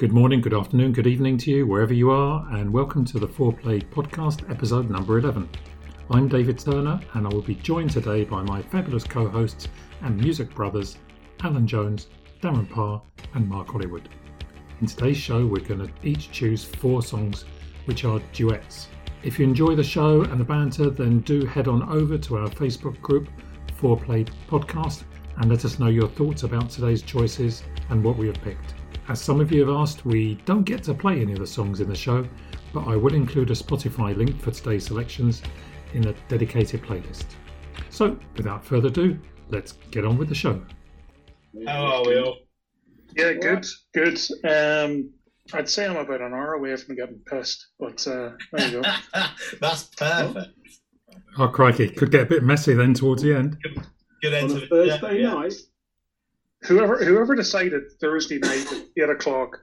Good morning, good afternoon, good evening to you, wherever you are, and welcome to the Foreplay podcast, episode number 11. I'm David Turner, and I will be joined today by my fabulous co hosts and music brothers, Alan Jones, Darren Parr, and Mark Hollywood. In today's show, we're going to each choose four songs which are duets. If you enjoy the show and the banter, then do head on over to our Facebook group, Foreplay Podcast, and let us know your thoughts about today's choices and what we have picked. As some of you have asked, we don't get to play any of the songs in the show, but I will include a Spotify link for today's selections in a dedicated playlist. So, without further ado, let's get on with the show. How are we all? Yeah, good, good. Um, I'd say I'm about an hour away from getting pissed, but uh, there you go. That's perfect. Oh, crikey, could get a bit messy then towards the end. Good end on to a the Thursday yeah. night. Whoever whoever decided Thursday night at eight o'clock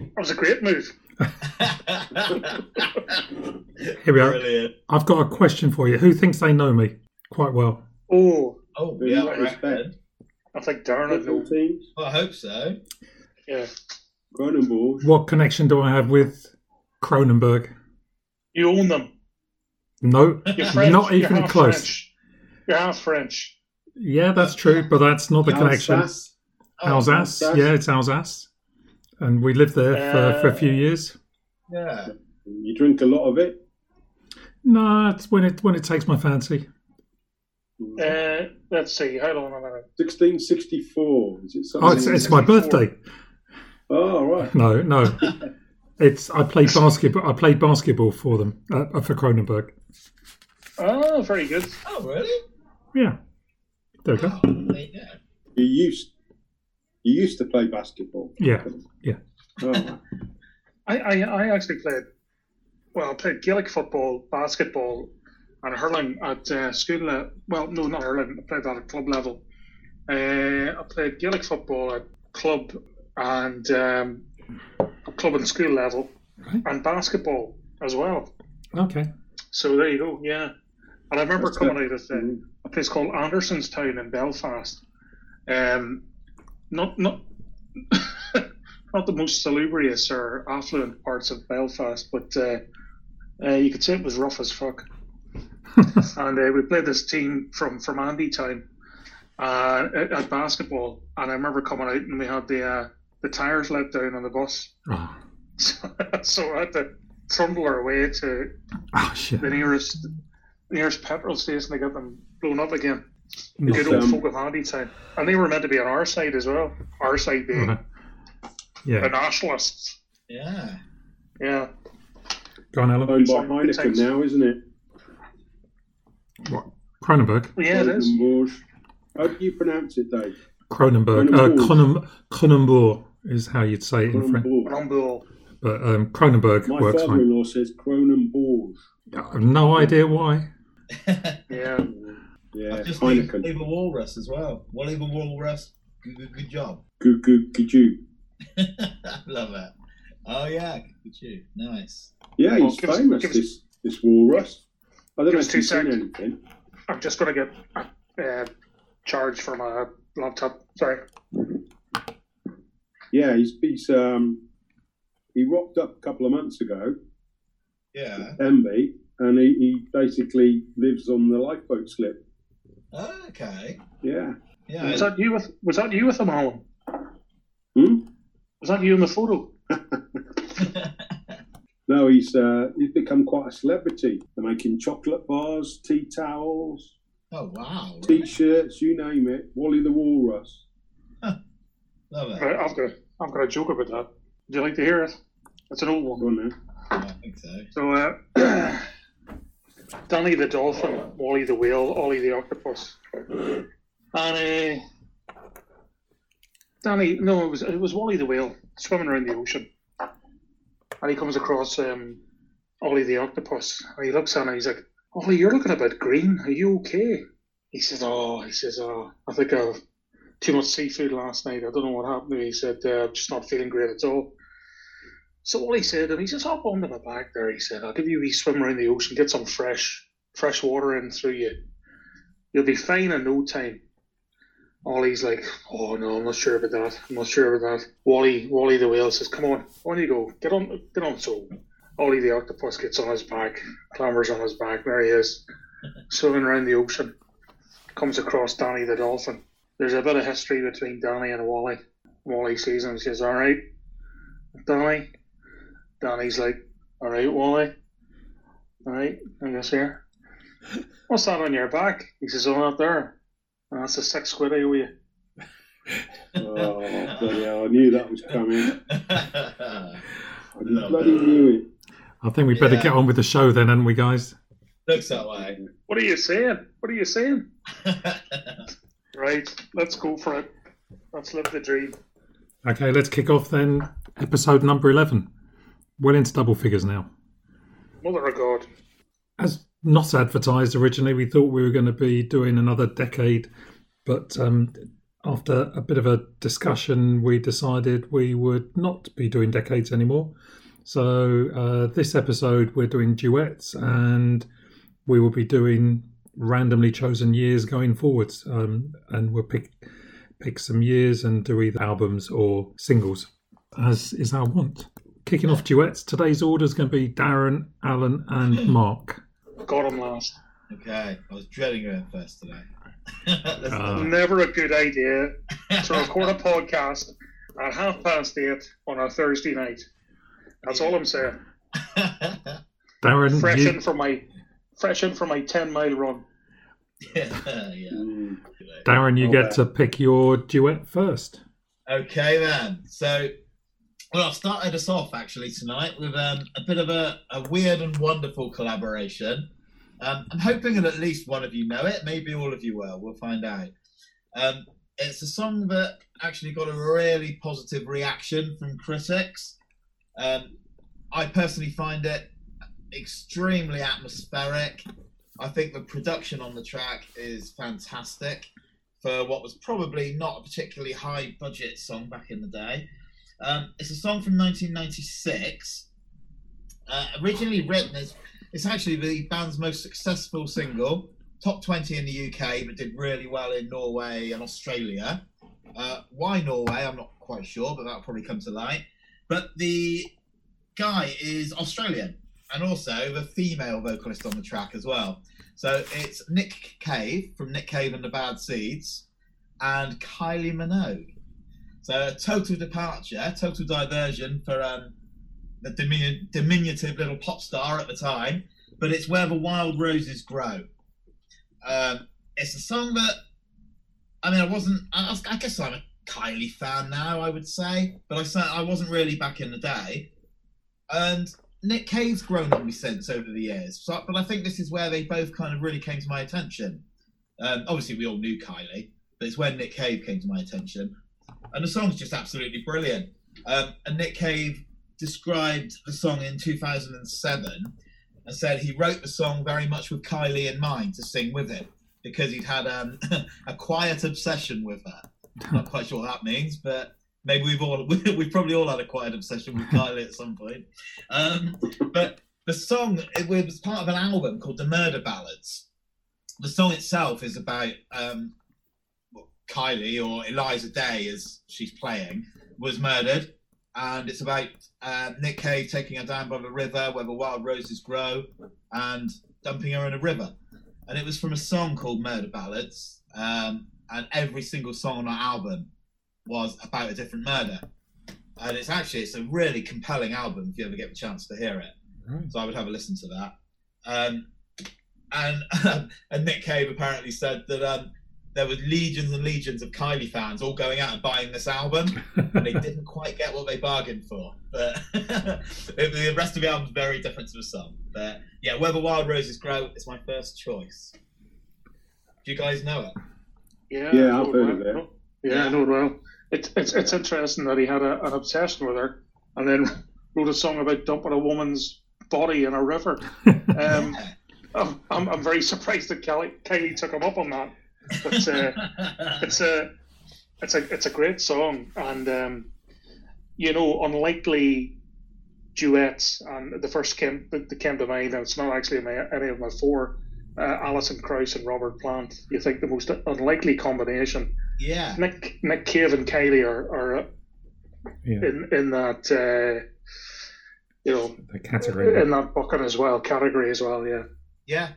that was a great move. Here we are. Brilliant. I've got a question for you. Who thinks they know me quite well? Oh, Oh, Who yeah, you I respect? I think Darren would Football know. teams. Well, I hope so. Yeah, Kronenbourg. What connection do I have with Kronenbourg? you own them. No, You're not You're even close. French. You're half French. Yeah, that's true, but that's not the connection. Alsace. Alsace, Alsace. yeah, it's Alsace, and we lived there for, for a Uh, few years. Yeah. You drink a lot of it. No, it's when it when it takes my fancy. Uh, let's see. Hold on a minute. 1664. Is it something? Oh, it's, it's my birthday. Oh, right. No, no, it's I played basketball. I played basketball for them uh, for Kronenbourg. Oh, very good. Oh, really? Yeah, there we go. You go. You used you used to play basketball. Yeah, yeah. Oh. I, I, I actually played, well, I played Gaelic football, basketball, and hurling at uh, school. le- well, no, not hurling. I played that at club level. Uh, I played Gaelic football at club and um, club and school level, Right. and basketball as well. Okay. So there you go. Yeah, and I remember That's coming good. out of uh, Mhm. A place called Andersonstown in Belfast. Um, not not not the most salubrious or affluent parts of Belfast, but uh, uh, you could say it was rough as fuck. and uh, we played this team from from Andy Town uh, at, at basketball, and I remember coming out and we had the uh, the tires let down on the bus, Oh, so I had to trundle our way to oh the nearest nearest petrol station to get them blown up again. The good old um, folk of Andy Town. And they were meant to be on our side as well. Our side being Right. the Yeah, nationalists. Yeah. Yeah. go on, Alan. Owned by Heineken now, isn't it? What? Kronenbourg. Yeah, it is. Kronenbourg. How do you pronounce it, Dave? Kronenbourg. Uh, Kronenbourg. Cronen- is how you'd say it in French. Kronenbourg. Rumble. But um, Kronenbourg My works fine. father-in-law says Cronenberg. I have no idea why. Yeah. Yeah, I've just leave, Heineken. leave a walrus as well. Well, leave a walrus. Good, good, good job. Good, good, good you. Love that. Oh, yeah. Good you. Nice. Yeah, Well, he's give us- famous. us- this this walrus. I don't give know us if two you've seen anything. I'm just going to get uh, charged for my laptop. Sorry. Yeah, he's, he's um he rocked up a couple of months ago, Yeah. MB, and he, he basically lives on the lifeboat slip. Okay. Yeah. Yeah. Was that you with Was that you with him, Alan? Hmm? Was that you in the photo? No, he's uh, he's become quite a celebrity. They're making chocolate bars, tea towels, oh, wow. Really? t-shirts, you name it. Wally the Walrus. Love it. Right, I've got I've got a joke about that. Would you like to hear it? It's an old one. Go on now. I think so. So, uh, Danny the dolphin, Wally the whale, Ollie the octopus, and uh, Danny. No, it was it was Wally the whale swimming around the ocean, and he comes across um, Ollie the octopus, and he looks at him. and He's like, "Ollie, you're looking a bit green. Are you okay?" He says, "Oh, he says, oh, I think I've too much seafood last night. I don't know what happened." to me." He said, uh, "I'm just not feeling great at all." So all he said, and he says, hop onto my back there. He said, I'll give you a wee swim around the ocean, get some fresh, fresh water in through you. You'll be fine in no time. Ollie's like, oh no, I'm not sure about that. I'm not sure about that. Wally, Wally the whale says, come on, on you go, get on, get on. So Ollie the octopus gets on his back, clambers on his back. There he is, swimming around the ocean. Comes across Danny the dolphin. There's a bit of history between Danny and Wally. Wally sees him and says, all right, Danny. Danny's like, all right, Wally. All right, I guess here. What's that on your back? He says, oh, not there. Oh, that's a six quid I owe you. Oh, bloody hell, I knew that was coming. I bloody knew it. I think we better Yeah. get on with the show then, hadn't we, guys? Looks that way. What are you saying? What are you saying? Right, let's go for it. Let's live the dream. Okay, let's kick off then. Episode number 11. Well into double figures now. Mother of God. As not advertised originally, we thought we were going to be doing another decade, but um, after a bit of a discussion, we decided we would not be doing decades anymore. So uh, this episode, we're doing duets, and we will be doing randomly chosen years going forwards, um, and we'll pick pick some years and do either albums or singles, as is our want. Kicking off duets, today's order is going to be Darren, Alan, and Mark. Got him last. okay, I was dreading going first today. Let's Uh, Never a good idea to record a podcast at half past eight on a Thursday night. That's all I'm saying. Darren, Fresh you, in from my fresh in from my ten mile run. yeah. Darren, you Oh, get wow. to pick your duet first. Okay then. So, well, I've started us off actually tonight with um, a bit of a, a weird and wonderful collaboration. Um, I'm hoping that at least one of you know it. Maybe all of you will. We'll find out. Um, it's a song that actually got a really positive reaction from critics. Um, I personally find it extremely atmospheric. I think the production on the track is fantastic for what was probably not a particularly high budget song back in the day. Um, it's a song from 1996. Uh, originally written as it's actually the band's most successful single, top 20 in the UK, but did really well in Norway and Australia. Uh, why Norway? I'm not quite sure, but that'll probably come to light. But the guy is Australian and also the female vocalist on the track as well. So it's Nick Cave from Nick Cave and the Bad Seeds and Kylie Minogue. So total departure, total diversion for um, the diminu- diminutive little pop star at the time, but it's where the wild roses grow. Um, it's a song that, I mean, I wasn't, I, I guess I'm a Kylie fan now, I would say, but I, cer- I wasn't really back in the day. And Nick Cave's grown on me since over the years, so, but I think this is where they both kind of really came to my attention. Um, obviously, we all knew Kylie, but it's when Nick Cave came to my attention. And the song's just absolutely brilliant. Um, and Nick Cave described the song in 2007 and said he wrote the song very much with Kylie in mind to sing with him because he'd had um, a quiet obsession with her. I'm Not quite sure what that means, but maybe we've all we've probably all had a quiet obsession with Kylie at some point. Um, but the song it was part of an album called the Murder Ballads. The song itself is about um, Kylie or Eliza Day, as she's playing, was murdered, and it's about uh, Nick Cave taking her down by the river where the wild roses grow and dumping her in a river. And it was from a song called Murder Ballads, um, and every single song on that album was about a different murder. And it's actually it's a really compelling album if you ever get the chance to hear it. Right. So I would have a listen to that. Um, and and Nick Cave apparently said that um, there was legions and legions of Kylie fans all going out and buying this album, and they didn't quite get what they bargained for. But the rest of the album's very different to the song. But yeah, Where the Wild Roses Grow is my first choice. Do you guys know it? Yeah, Yeah, I know I've heard well. of it. Yeah, I know it well. It's it's it's interesting that he had a, an obsession with her, and then wrote a song about dumping a woman's body in a river. Um, I'm, I'm I'm very surprised that Kelly, Kylie took him up on that. But uh, it's a it's a it's a great song, and um, you know, unlikely duets. And the first came that that came to mind, and it's not actually my, any of my four. Uh, Alison Krauss and Robert Plant. You think the most unlikely combination Yeah. Nick Nick Cave and Kylie are, are Yeah, in in that uh, you know the category. in that bucket as well, category as well. Yeah, Yeah.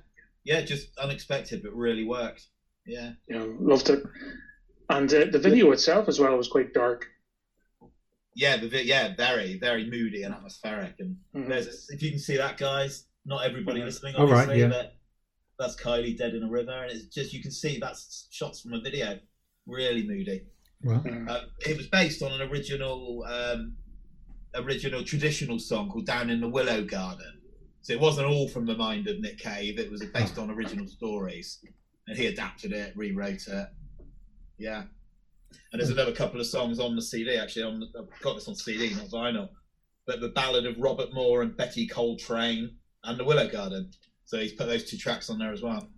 Yeah, just unexpected, but really worked. Yeah. you know, loved it. And uh, the video itself as well was quite dark. Yeah, the vi- yeah, very, very moody and atmospheric. And Mhm. there's a, if you can see that, guys, not everybody Yeah. listening, Oh, right, obviously, yeah. but that's Kylie dead in a river, and it's just you can see that's shots from a video. Really moody. Well, Mm. Uh, it was based on an original, um, original traditional song called "Down in the Willow Garden." So it wasn't all from the mind of Nick Cave. It was based on original stories, and he adapted it, rewrote it. Yeah, and there's another couple of songs on the CD. Actually, on the, I've got this on CD, not vinyl. But the ballad of Robert Moore and Betty Coltrane and the Willow Garden. So he's put those two tracks on there as well.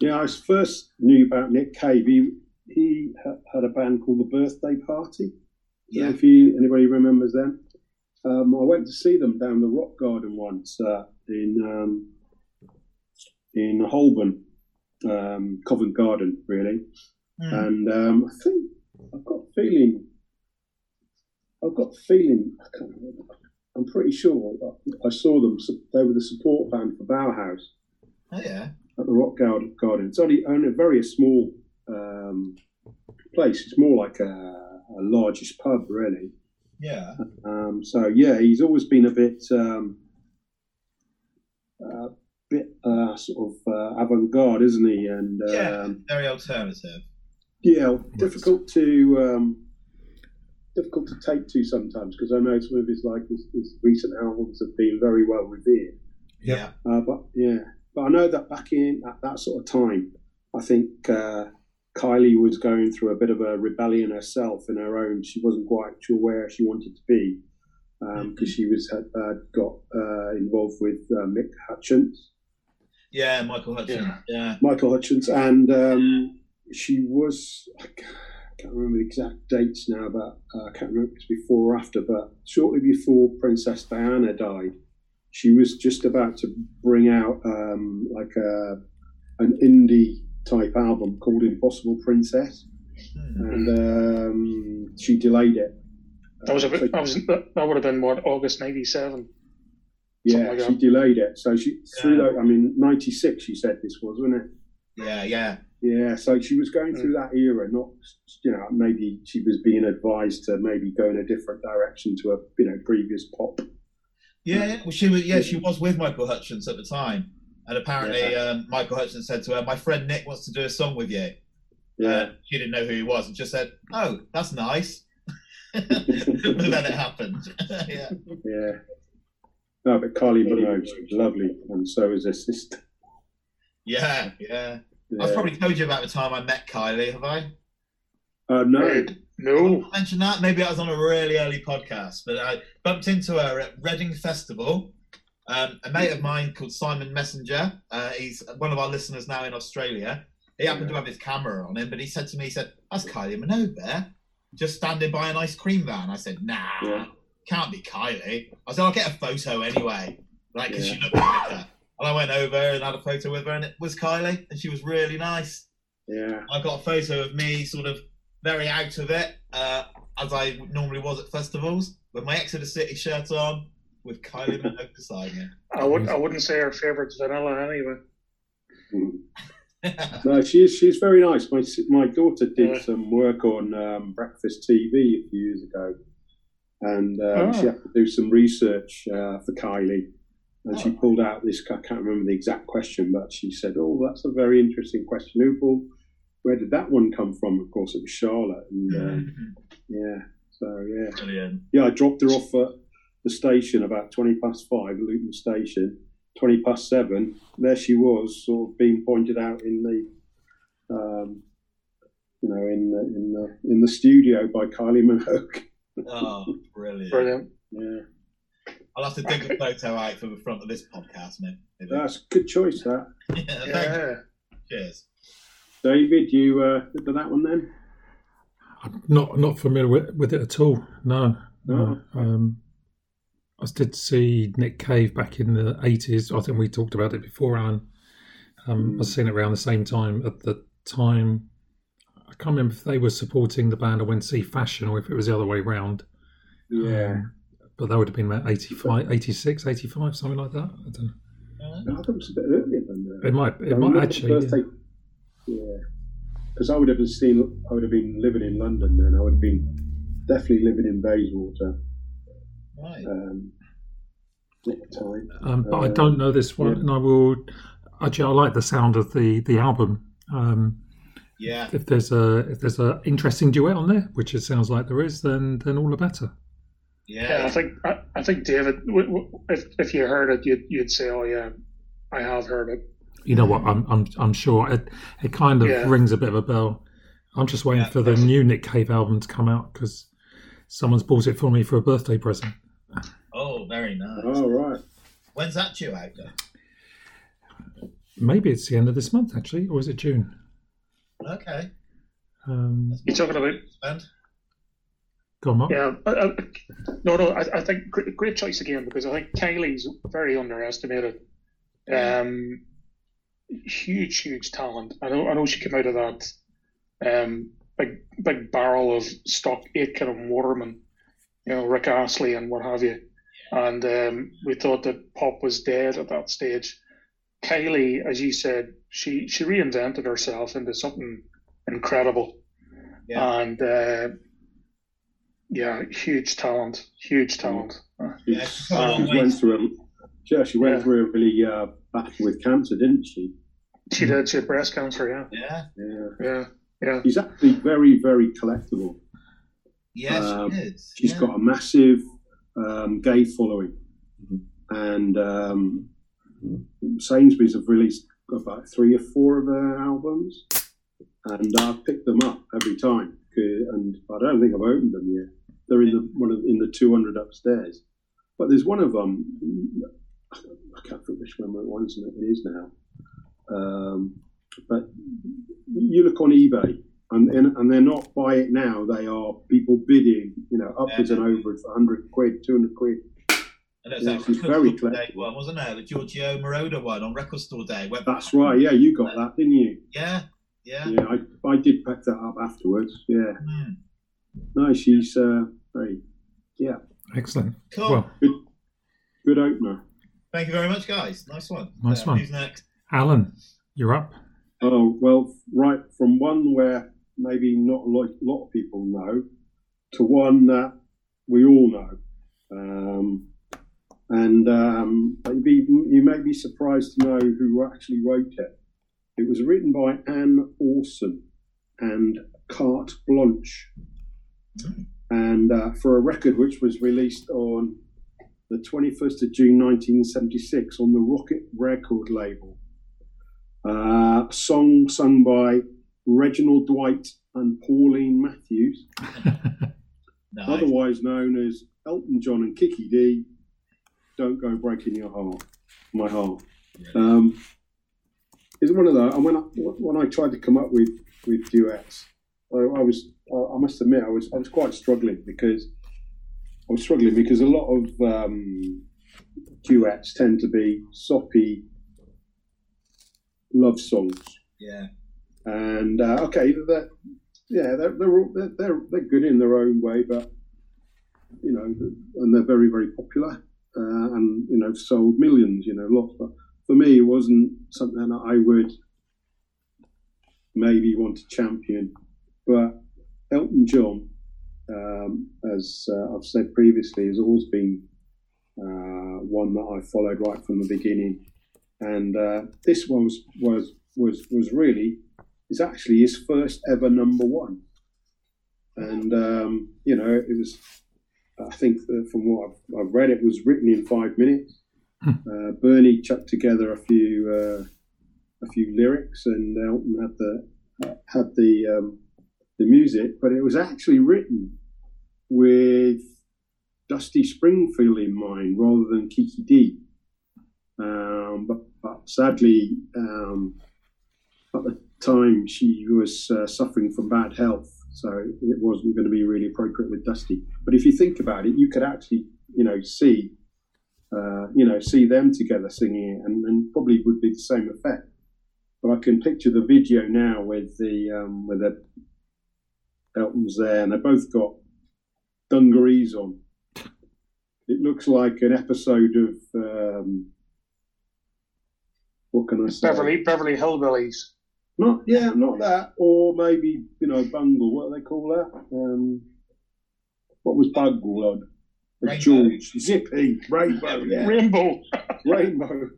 Yeah, I first knew about Nick Cave. He, he had a band called The Birthday Party. Yeah. If you anybody remembers them, um, I went to see them down the Rock Garden once uh, in um, in Holborn, um, Covent Garden, really. Hmm. And um, I think I've got a feeling. I've got a feeling. I can't remember. I'm pretty sure I saw them. They were the support band for Bauhaus Oh yeah. at the Rock Garden. It's only, only a very small um, place. It's more like a, a largish pub, really. Yeah. Um, so yeah, he's always been a bit, um, a bit uh, sort of uh, avant-garde, isn't he? And Yeah. um, Very alternative. yeah, difficult to um, difficult to take to sometimes because I know some of his like his, his recent albums have been very well revered. Yeah. Uh, but yeah, but I know that back in at that sort of time, I think uh, Kylie was going through a bit of a rebellion herself in her own. She wasn't quite sure where she wanted to be because she was had, uh, got uh, involved with uh, Mick Hutchence, Yeah, Michael Hutchence. Yeah. Michael Hutchence, and um, she was. I can't remember the exact dates now, but uh, I can't remember if it's before or after. But shortly before Princess Diana died, she was just about to bring out um, like a an indie type album called Impossible Princess, Hmm. and um, she delayed it. That was a So- bit, that was that would have been what August '97. Yeah, like she that. delayed it. So she through Yeah. that. I mean, ninety six. She said this was, wasn't it? Yeah, yeah. Yeah, so she was going through that era, not you know maybe she was being advised to maybe go in a different direction to a you know previous pop. Yeah, yeah. Well, she was. Yeah, she was with Michael Hutchence at the time, and apparently um, Michael Hutchence said to her, "My friend Nick wants to do a song with you." Yeah, Uh, she didn't know who he was, and just said, "Oh, that's nice." and then it happened. yeah. yeah. No, but Kylie Minogue, she was lovely, and so is her sister. Yeah, yeah. Yeah. I've probably told you about the time I met Kylie, have I? uh, no, Right. No. mention that. Maybe I was on a really early podcast, but I bumped into her at Reading Festival. Um, a mate of mine called Simon Messenger. Uh, he's one of our listeners now in Australia. He happened to have his camera on him, but he said to me, he said, "That's Kylie Minogue there, just standing by an ice cream van." I said, "Nah, Yeah. Can't be Kylie." I said, "I'll get a photo anyway, like because Yeah. she looked like her." And I went over and had a photo with her, and it was Kylie, and she was really nice. yeah, I got a photo of me sort of very out of it, uh, as I normally was at festivals, with my Exeter City shirt on, with Kylie Minogue beside me. I would I wouldn't say her favourite's vanilla anyway. No, she is. She's very nice. My my daughter did Yeah. some work on um, Breakfast TV a few years ago, and um, Oh. she had to do some research uh, for Kylie. And she Oh. pulled out this. I can't remember the exact question, but she said, "Oh, that's a very interesting question. Who pulled? Where did that one come from?" Of course, it was Charlotte. And um, yeah, so yeah, Brilliant. yeah. I dropped her off at the station about twenty past five, Luton Station. Twenty past seven, there she was, sort of being pointed out in the, um, you know, in the in the in the studio by Kylie Minogue. Oh, brilliant. Brilliant. Yeah, I'll have to dig a photo out for the front of this podcast, mate. Maybe. that's a good choice. That Yeah. Yeah. Cheers. David, you uh, did that one then? I'm not not familiar with, with it at all. No, no. Oh. Um, I did see Nick Cave back in the eighties. I think we talked about it before, Alan. Um, Mm. I've seen it around the same time. At the time, I can't remember if they were supporting the band I went to see Fashion or if it was the other way round. Yeah. Um, but that would have been about 85, 86, 85, something like that. I don't know. No, I thought it was a bit earlier than that. It might, it remember might actually. Yeah. Because I would have seen, I would have been living in London then. I would have been definitely living in Bayswater Right. um, at the time. Um, but I Uh, don't know this one, yeah. and I will. Actually, I like the sound of the the album. Um, Yeah. if there's a if there's a interesting duet on there, which it sounds like there is, then then all the better. Yeah, I think I, I think David, w- w- if if you heard it, you'd you'd say, "Oh yeah, I have heard it." You know what? I'm I'm I'm sure it it kind of Yeah. rings a bit of a bell. I'm just waiting Yeah, for the new Nick Cave album to come out because someone's bought it for me for a birthday present. Oh, very nice. Oh, right. When's that due out there? Maybe it's the end of this month actually, or is it June? Okay. Um, You're talking about Spend. go on, Mark. yeah, I, I, no, no. I, I think great, great choice again because I think Kylie's very underestimated. Um, huge, huge talent. I know, I know she came out of that um big, big barrel of stock Aitken and Waterman, you know, Rick Astley and what have you. And um, we thought that pop was dead at that stage. Kylie, as you said, she she reinvented herself into something incredible, Yeah. and uh, yeah, huge talent, huge talent. Yeah, she's come she went through a, yeah, she went Yeah. through a really uh, battle with cancer, didn't she? She did. She had breast cancer. Yeah, Yeah. Yeah. yeah, yeah. She's actually very, very collectible. Yeah, Um, she is. She's yeah. got a massive um, gay following, and um, Sainsbury's have released about three or four of her albums, and I've picked them up every time. And I don't think I've opened them yet. They're in the one of in the two hundred upstairs, but there's one of them. I can't think which one it was. It is now. Um, but you look on eBay, and, and and they're not buy it now. They are people bidding, you know, upwards and over for hundred quid, two hundred quid. And it was Yeah, that she's Record very Store Day collectible. one, wasn't it? The Giorgio Moroder one on Record Store Day. Went That's right. Yeah, you got that, didn't you? Yeah. Yeah. Yeah, I, I did pack that up afterwards. Yeah, Hmm. no, she's uh, very, yeah, Excellent. Cool. Well, good opener. Thank you very much, guys. Nice one. Nice Uh, one. Who's next? Alan, you're up. Oh well, right from one where maybe not a lot, lot of people know to one that we all know, um, and um, you'd be, you may be surprised to know who actually wrote it. It was written by Ann Orson and Carte Blanche, and uh, for a record which was released on the 21st of June 1976 on the Rocket Record label. Uh, a song sung by Reginald Dwight and Pauline Matthews, Nice. otherwise known as Elton John and Kiki Dee. Don't go breaking your heart, my heart. Um, it's one of those. And when I, when I tried to come up with with duets, I, I was I, I must admit I was I was quite struggling because I was struggling because a lot of um, duets tend to be soppy love songs. Yeah. and uh, okay, they're, yeah, they're, they're all- they're they're they're good in their own way, but you know, and they're very very popular, uh, and you know, sold millions, you know, lots. But for me, it wasn't something that I would maybe want to champion. But Elton John, um, as uh, I've said previously, has always been uh, one that I followed right from the beginning, and uh, this one was was was was really is actually his first ever number one. And um, you know, it was. I think that from what I've, I've read, it was written in five minutes. Uh, Bernie chucked together a few uh, a few lyrics, and Elton had the had the um, the music, but it was actually written with Dusty Springfield in mind rather than Kiki Dee. Um, but, but sadly, um, at the time she was uh, suffering from bad health, so it wasn't going to be really appropriate with Dusty. But if you think about it, you could actually, you know, see, uh, you know, see them together singing it, and, and probably would be the same effect. But I can picture the video now with the um, with the Elton's there, and they both got dungarees on. It looks like an episode of um, what can I say? Beverly Beverly Hillbillies. Not yeah, not that, or maybe you know Bungle. What do they call that? Um, what was Bungle on? Rainbow. George Zippy Rainbow. Yeah, Rainbow. Rainbow.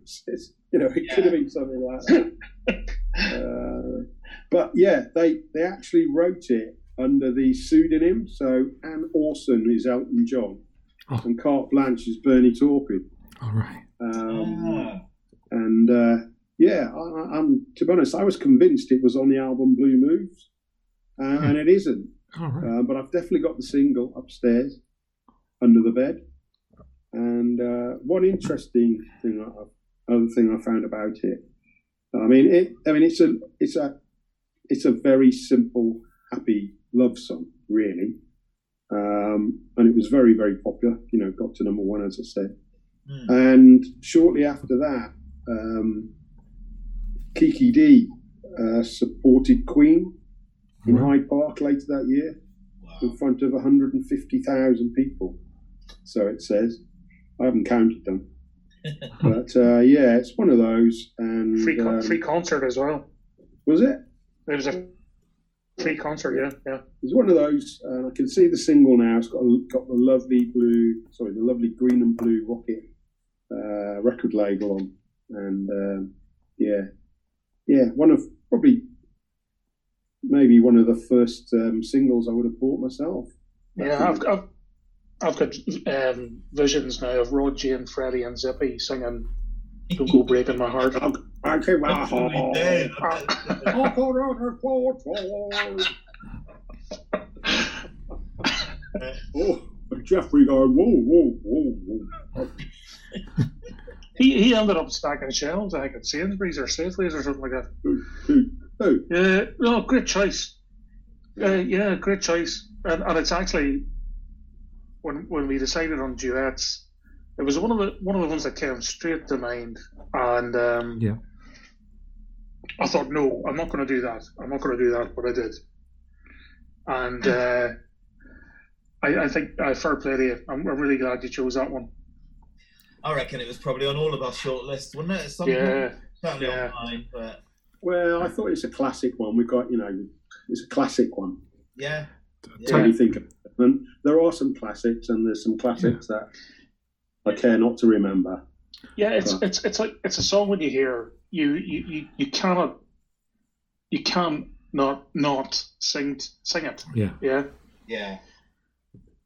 You know, it could have been something like that. uh, but yeah, they they actually wrote it under the pseudonym. So Ann Orson is Elton John, Oh. and Carte Blanche is Bernie Taupin. All right. Um, Ah. and uh, yeah, I, I'm to be honest, I was convinced it was on the album Blue Moves, uh, and it isn't. Right. Uh, but I've definitely got the single upstairs under the bed. And uh, one interesting thing, I, other thing I found about it, I mean, it. I mean, it's a, it's a, it's a very simple, happy love song, really. Um, and it was very, very popular. You know, got to number one, as I said. Hmm. And shortly after that, um, Kiki Dee uh, supported Queen in Right. Hyde Park later that year Wow. in front of 150,000 people. So it says. I haven't counted them. but uh, yeah, it's one of those. And Free con- um, free concert as well. was it? It was a free concert. Yeah, yeah. It's one of those. And I can see the single now. It's got got the lovely blue, sorry, the lovely green and blue rocket uh, record label on, and um, yeah, yeah, one of probably maybe one of the first um, singles I would have bought myself. Yeah, I've, I've, I've got um, visions now of Rod G and Freddie and Zippy singing "Don't Go Breaking My Heart." I came my Absolutely did. Oh, Geoffrey going, whoa, whoa, whoa, whoa. He, he ended up stacking shelves, I think, at Sainsbury's or Safeways or something like that. Who, who, who? Yeah, no, great choice. Uh, yeah, great choice. And, and it's actually when when we decided on duets, it was one of the one of the ones that came straight to mind. And um, Yeah. I thought, no, I'm not going to do that. I'm not going to do that, but I did. And uh, I, I think uh, fair play to you. I'm, I'm really glad you chose that one. I reckon it was probably on all of our shortlists, wasn't it? At some Yeah, point? Certainly yeah. on mine, but Well, I thought it's a classic one. We've got, you know, it's a classic one. yeah. When Yeah. you think of it. And there are some classics, and there's some classics that I care not to remember. Yeah, it's Right. it's it's like it's a song when you hear you you you, you cannot you can't not not sing sing it. Yeah. Yeah, Yeah.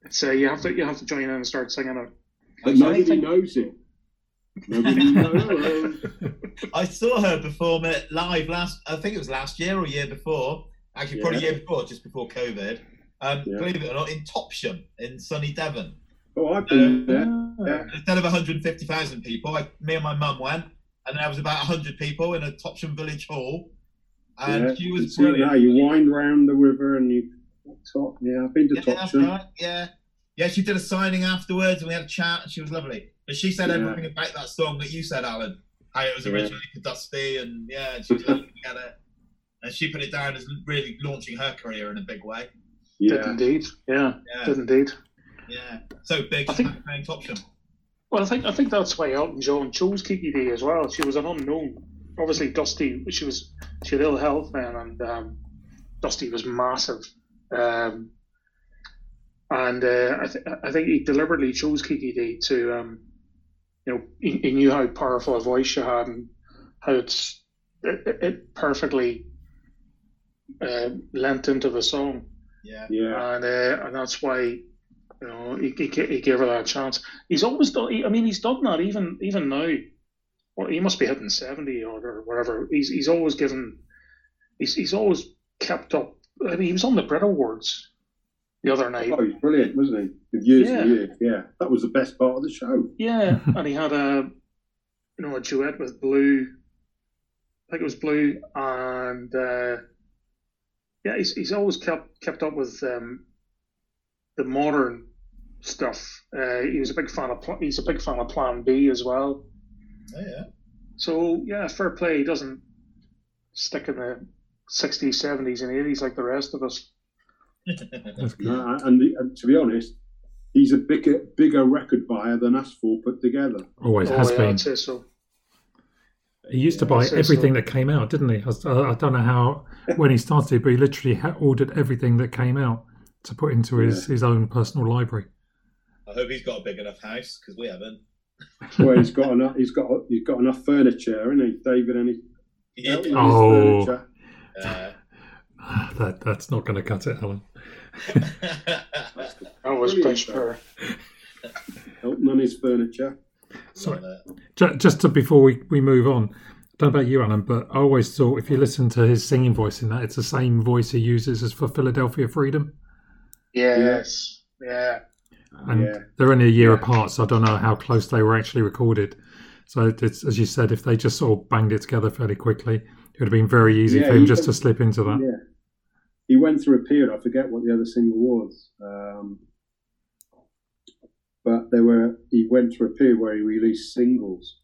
it's uh, you have to you have to join in and start singing it. But nobody think- knows it. Nobody knows. I saw her perform it live last. I think it was last year or year before. Actually, probably year before, just before COVID. Um, Yeah. Believe it or not, in Topsham in sunny Devon. Oh, I've been there. Yeah. Instead of 150,000 people, I, me and my mum went, and there was about 100 people in a Topsham Village Hall, and yeah. she You was see it now, you wind round the river and you top. Yeah, I've been to Yeah, that's Topsham. right. Yeah, yeah. She did a signing afterwards, and we had a chat, she was lovely. But she said Yeah. everything about that song that you said, Alan. How it was Yeah. originally for Dusty, and yeah, and she was lovely to get it. And she put it down as really launching her career in a big way. Did indeed. Yeah, Yeah, did indeed. yeah. So big, I think- she's playing Well, I think I think that's why Elton John chose Kiki Dee as well. She was an unknown. Obviously, Dusty. She was she had ill health then, and um, Dusty was massive. Um, and uh, I, th- I think he deliberately chose Kiki Dee to, um, you know, he, he knew how powerful a voice she had and how it's it, it- it perfectly uh, lent into the song Yeah, Yeah. and uh, and that's why you know he, he, he gave her that chance. He's always done. I mean, he's done that even even now. Well, he must be hitting seventy or, or whatever. He's he's always given. He's he's always kept up. I mean, he was on the Brit Awards the other night. Oh, he's brilliant, wasn't he? With years Yeah. and years. Yeah. That was the best part of the show. Yeah, and he had a you know a duet with Blue. I think it was Blue, and uh, yeah, he's he's always kept kept up with um, the modern stuff. Uh, he was a big fan of Pl- he's a big fan of Plan B as well. oh, yeah. So yeah, fair play. He doesn't stick in the sixties, seventies, and eighties like the rest of us. That's good. No, and, the, and to be honest, he's a bigger bigger record buyer than us four put together. Always oh, has yeah, been. I'd say so. He used to buy everything so- that came out, didn't he? I, I don't know how when he started, but he literally ha- ordered everything that came out to put into his, his own personal library. I hope he's got a big enough house because we haven't. Well, he's got enough. He's got he's got enough furniture, hasn't he, David? Any Yeah. Oh. furniture. Uh, That that's not going to cut it, Alan. That was Brilliant, Prince though. Per. Elton and furniture. Sorry. uh, Just to, before we, we move on, I don't know about you, Alan, but I always thought if you listen to his singing voice in that, it's the same voice he uses as for Philadelphia Freedom. Yes. Yeah. And Yeah. they're only a year Yeah. apart, so I don't know how close they were actually recorded. So it's as you said, if they just sort of banged it together fairly quickly, it would have been very easy Yeah, for him he just to slip into that. Yeah. He went through a period. I forget what the other single was. Um, but there were. He went through a period where he released singles.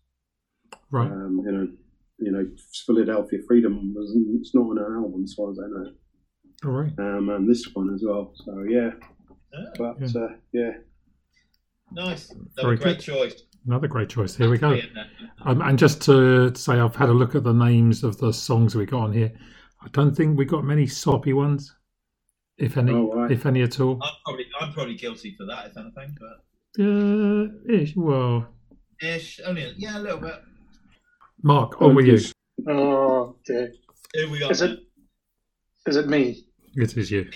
Right. Um, you know, you know, Philadelphia Freedom was. It's not on an album, as far as I know. All right. Um, and this one as well. So yeah. ah, But Yeah. uh, yeah. nice. Very Another great good. choice. Another great choice. Here we go. Um, and just to say, I've had a look at the names of the songs we got on here. I don't think we got many soppy ones, if any, Oh, right. if any at all. I'm probably I'm probably guilty for that if anything, but Uh, ish. Well, ish only yeah a little bit. Mark, on with you. Oh, okay. Here we are. Is it? Is it me? It is you.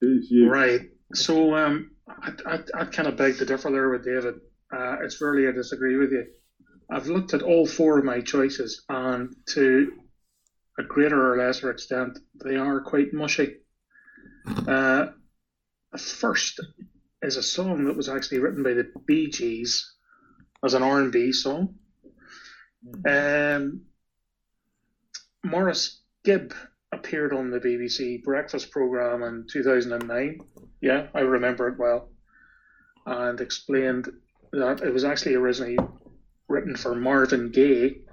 It's you. Right. So um, I, I, I kind of beg to differ there with David. Uh, it's really I disagree with you. I've looked at all four of my choices, and to a greater or lesser extent, they are quite mushy. Uh, first is a song that was actually written by the Bee Gees as an R&B song. Um, Maurice Gibb appeared on the BBC breakfast program in 2009. Yeah, I remember it well. And explained that it was actually originally written for Marvin Gaye,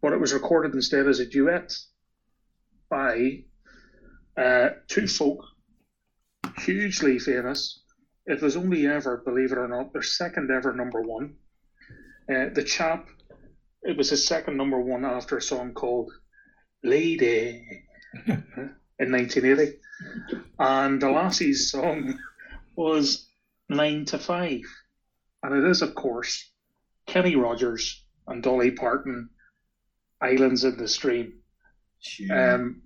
but it was recorded instead as a duet by uh, two folk, hugely famous. It was only ever, believe it or not, their second ever number one. Uh, the chap, it was his second number one after a song called Lady in 1980. And the Lassie's song was Nine to Five. And it is, of course, Kenny Rogers and Dolly Parton, Islands in the Stream. Shoot. Um,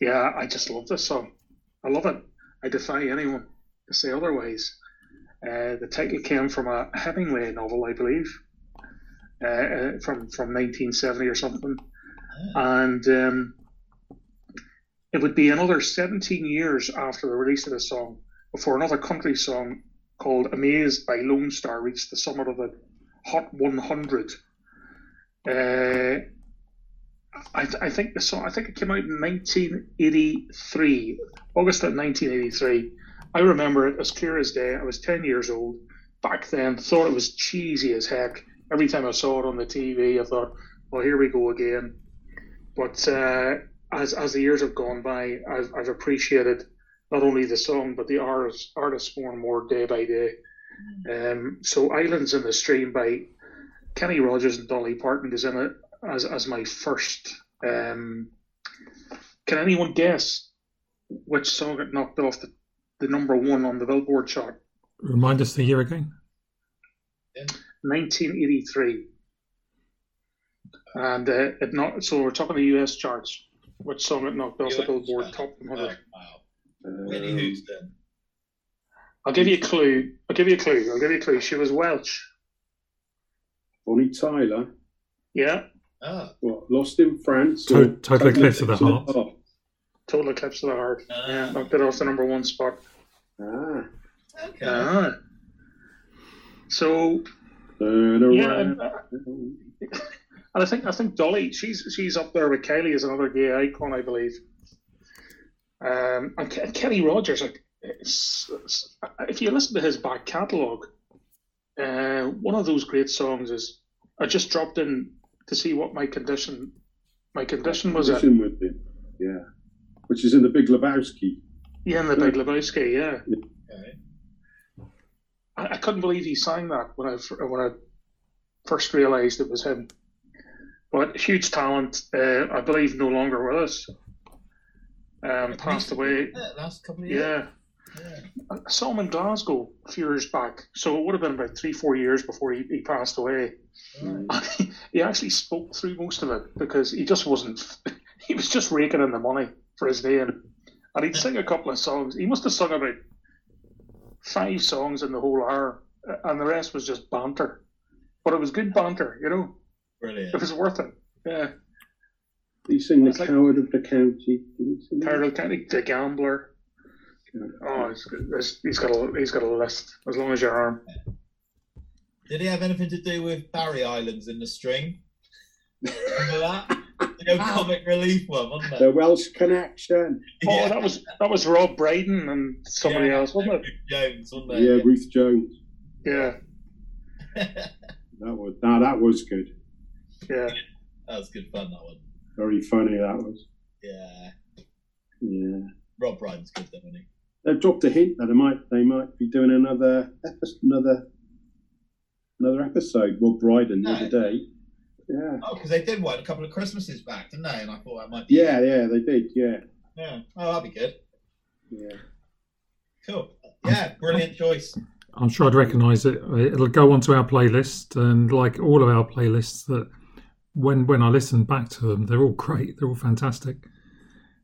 yeah, I just love this song. I love it. I defy anyone to say otherwise. Uh, the title came from a Hemingway novel, I believe, uh, from from 1970 or something, and um, it would be another 17 years after the release of the song before another country song called "Amazed" by Lonestar reached the summit of the Hot 100. Uh, I, I think the song. I think it came out in 1983, August of 1983. I remember it as clear as day. I was 10 years old back then. Thought it was cheesy as heck. Every time I saw it on the TV, I thought, "Well, here we go again." But uh, as as the years have gone by, I've, I've appreciated not only the song but the artist artists more and more day by day. Um, so, "Islands in the Stream" by Kenny Rogers and Dolly Parton is in it as as my first. Um, can anyone guess which song got knocked off the, the number one on the Billboard chart? Remind us the year again. 1983. And uh, it not so we're talking the US charts. Which song it knocked off the Billboard charts. top 100? Oh, wow. Whitney Um, Houston. I'll give you a clue. I'll give you a clue. I'll give you a clue. She was Welsh. Bonnie Tyler. Yeah. Oh, What? Lost in France. To- or Total Eclipse of the Heart. Heart? Total Eclipse of the Heart. Ah. Yeah, knocked it off the number one spot. Ah. okay. Ah. So yeah, and, uh, and I think I think Dolly, she's she's up there with Kylie as another gay icon, I believe. Um, and Ke- Kenny Rogers, like, it's, it's- if you listen to his back catalogue, uh, one of those great songs is I just dropped in to see what my condition my condition was at. With him. Yeah. which is in the Big Lebowski. Yeah, in the Big Lebowski, yeah. Okay. I, I couldn't believe he sang that when I when I first realised it was him. But huge talent, uh, I believe, no longer with us. Um, passed away. Yeah, last couple of years. Yeah, Yeah. I saw him in Glasgow a few years back, so it would have been about three, four years before he, he passed away. Right. he actually spoke through most of it because he just wasn't. He was just raking in the money for his name, and he'd sing a couple of songs. He must have sung about five songs in the whole hour, and the rest was just banter. But it was good banter, you know. Brilliant. It was worth it. Yeah, He sang the It's like- Coward of the County. Did he sing that? Carol County, the gambler. Oh, he's, he's- he's got a he's got a list as long as your arm. Did he have anything to do with Barry Islands in the Stream? Remember that? The old comic relief one, wasn't it? The Welsh Connection. Oh, that was that was Rob Brydon and somebody Yeah. else, wasn't it? Jones, wasn't Yeah, it? Ruth Jones. Yeah, That was now that was good. yeah. that was good fun, that one. Very funny. That was. Yeah. Yeah. Rob Brydon's good, though, isn't he? They've dropped a hint that they might they might be doing another episode, another another episode. Rob Brydon the other day. Yeah. Oh, because they did one a couple of Christmases back, didn't they? And I thought that might be. Yeah, yeah, they did. Yeah, Yeah. Oh, that'd be good. yeah. Cool. Yeah, brilliant choice. I'm sure I'd recognise it. It'll go onto our playlist, and like all of our playlists, that when when I listen back to them, they're all great. They're all fantastic.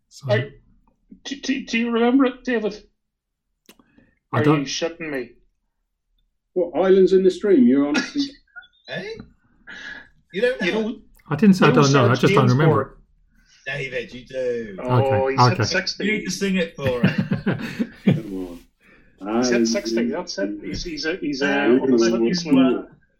So I, do, do, do you remember it, David? I Are you don't. shitting me? What islands in the stream? You're honestly. Hey? You don't know? You know, I didn't say I you know don't know. I just don't remember it. David, you do. Oh, Okay, he's okay. sixty. You need to sing it for him. Come on. He's hit Islands sixty. That's it. He's he's a, he's Uh, on the slippery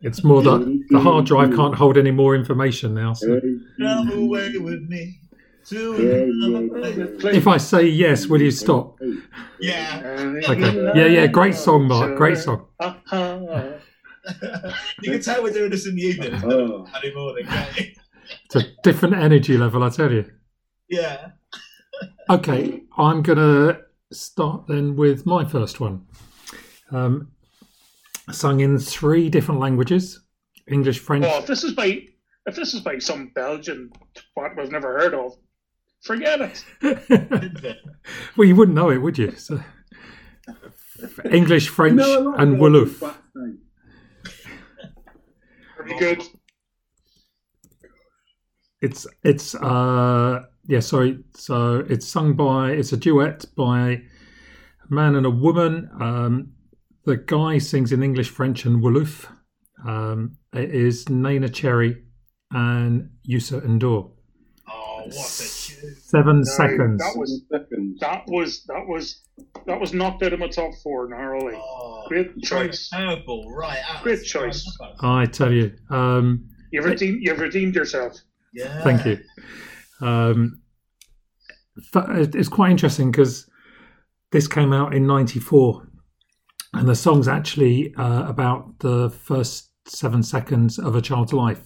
it's more that the hard drive can't hold any more information now. So Come away with me to another place. If I say yes, will you stop? Yeah. Okay. Yeah, yeah. Great song, Mark. Great song. You can tell we're doing this in the evening. Oh, Saturday morning, can't? It's a different energy level, I tell you. Yeah. Okay, I'm gonna start then with my first one. Um, sung in three different languages: English, French. Oh, if this is by if this is by some Belgian what we've never heard of, forget it. well, you wouldn't know it, would you? So, English, French, No, a and of Wolof. Pretty good. It's it's uh yeah sorry so it's sung by it's a duet by a man and a woman. Um, the guy sings in English, French, and Wolof. Um, it is Neneh Cherry and Youssou N'Dour. Oh, what a tune. Seven No, seconds. That was Seconds. that was that was that was knocked out of my top four narrowly. Oh, Great choice. Terrible, right out. Great choice. I tell you. Um, You've redeemed you've redeemed yourself. Yeah. Thank you. Um, it's quite interesting because this came out in '94, and the song's actually uh, about the first seven seconds of a child's life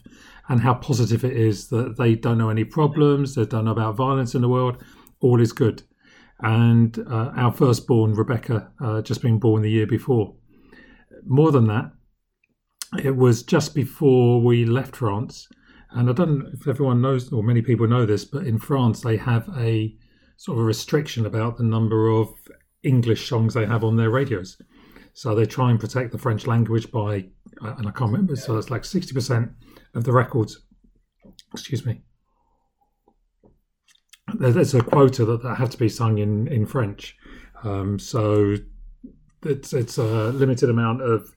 and how positive it is that they don't know any problems, they don't know about violence in the world, all is good. And uh, our firstborn, Rebecca, uh, just been born the year before. More than that, it was just before we left France and I don't know if everyone knows, or many people know this, but in France they have a sort of a restriction about the number of English songs they have on their radios. So they try and protect the French language by, uh, and I can't remember, so it's like 60% of the records, excuse me, there's a quota that, that have to be sung in, in French. Um, so it's, it's a limited amount of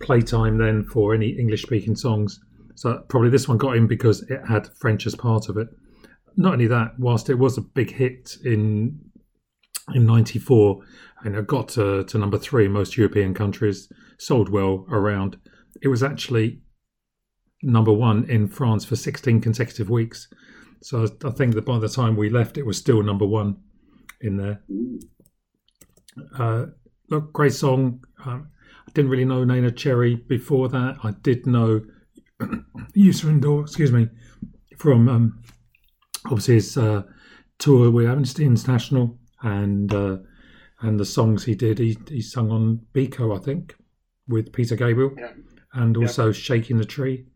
playtime then for any English speaking songs. So probably this one got in because it had French as part of it. Not only that, whilst it was a big hit in in '94 and it got to, to number three in most European countries, sold well around. It was actually number one in France for 16 consecutive weeks. So I think that by the time we left, it was still number one in there. Uh, look, great song. Um, I didn't really know Neneh Cherry before that. I did know Youssou N'Dour, excuse me, from um, obviously his uh, tour with Amnesty International and uh, and the songs he did. He he sung on Biko, I think, with Peter Gabriel, Yeah. and also Shaking the Tree.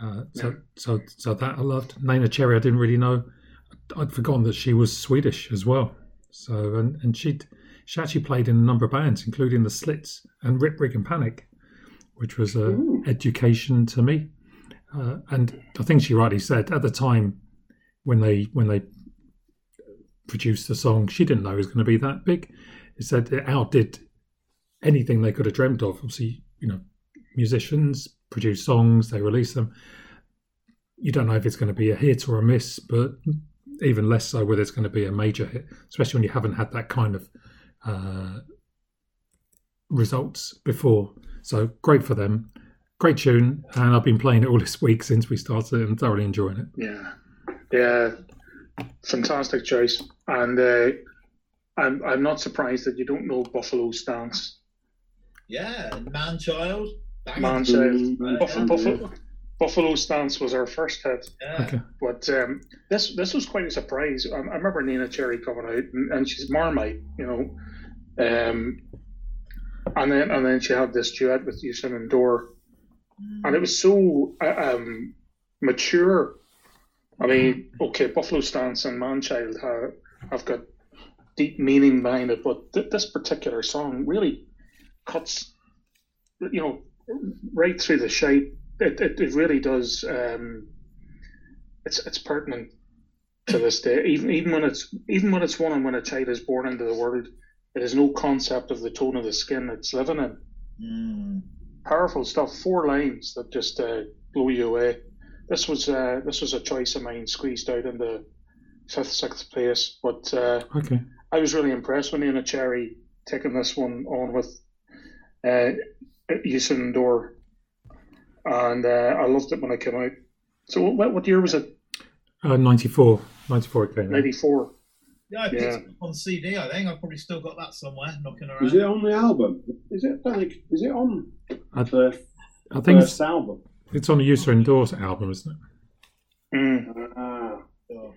Uh, so Yeah. so so that I loved. Neneh Cherry, I didn't really know. I'd forgotten that she was Swedish as well. So and and she'd, she actually played in a number of bands, including the Slits and Rip Rig and Panic, which was a Ooh. education to me. Uh, and I think she rightly said at the time when they when they produced the song, she didn't know it was going to be that big. It said it outdid anything they could have dreamt of. Obviously, you know, musicians produce songs, they release them. You don't know if it's going to be a hit or a miss, but even less so whether it's going to be a major hit, especially when you haven't had that kind of uh, results before. So great for them. Great tune, and I've been playing it all this week since we started and thoroughly enjoying it. Yeah, yeah, fantastic choice, and uh, I'm I'm not surprised that you don't know Buffalo Stance. Yeah, man child. Man. Child. Mm, Buffalo. Buffalo, Buffalo Stance was our first hit, Yeah. Okay. but um, this this was quite a surprise. I, I remember Neneh Cherry coming out, and, and she's Marmite, you know, um, and then and then she had this duet with Youssou N'Dour, and it was so uh, um, mature. I mean, okay, Buffalo Stance and Manchild have, have got deep meaning behind it, but th- this particular song really cuts, you know, right through the shape. It, it, it really does. Um, it's it's pertinent to this day, even even when it's even when it's one and when a child is born into the world, it has no concept of the tone of the skin it's living in Mm. powerful stuff. Four lines that just uh, blow you away. This was uh, this was a choice of mine, squeezed out into fifth, sixth place. But uh, Okay. I was really impressed with Neneh Cherry taking this one on with uh, Youssou N'Dour, and uh, I loved it when it came out. So what, what year was it? Uh, 94. 94 it came out. Ninety four. Yeah, I picked Yeah. it up on CD. I think I've probably still got that somewhere knocking around. Is it on the album? Is it? I is it on I, the I think first it's, album? it's on the Youssou N'Dour's album, isn't it? Mm. Ah, Oh.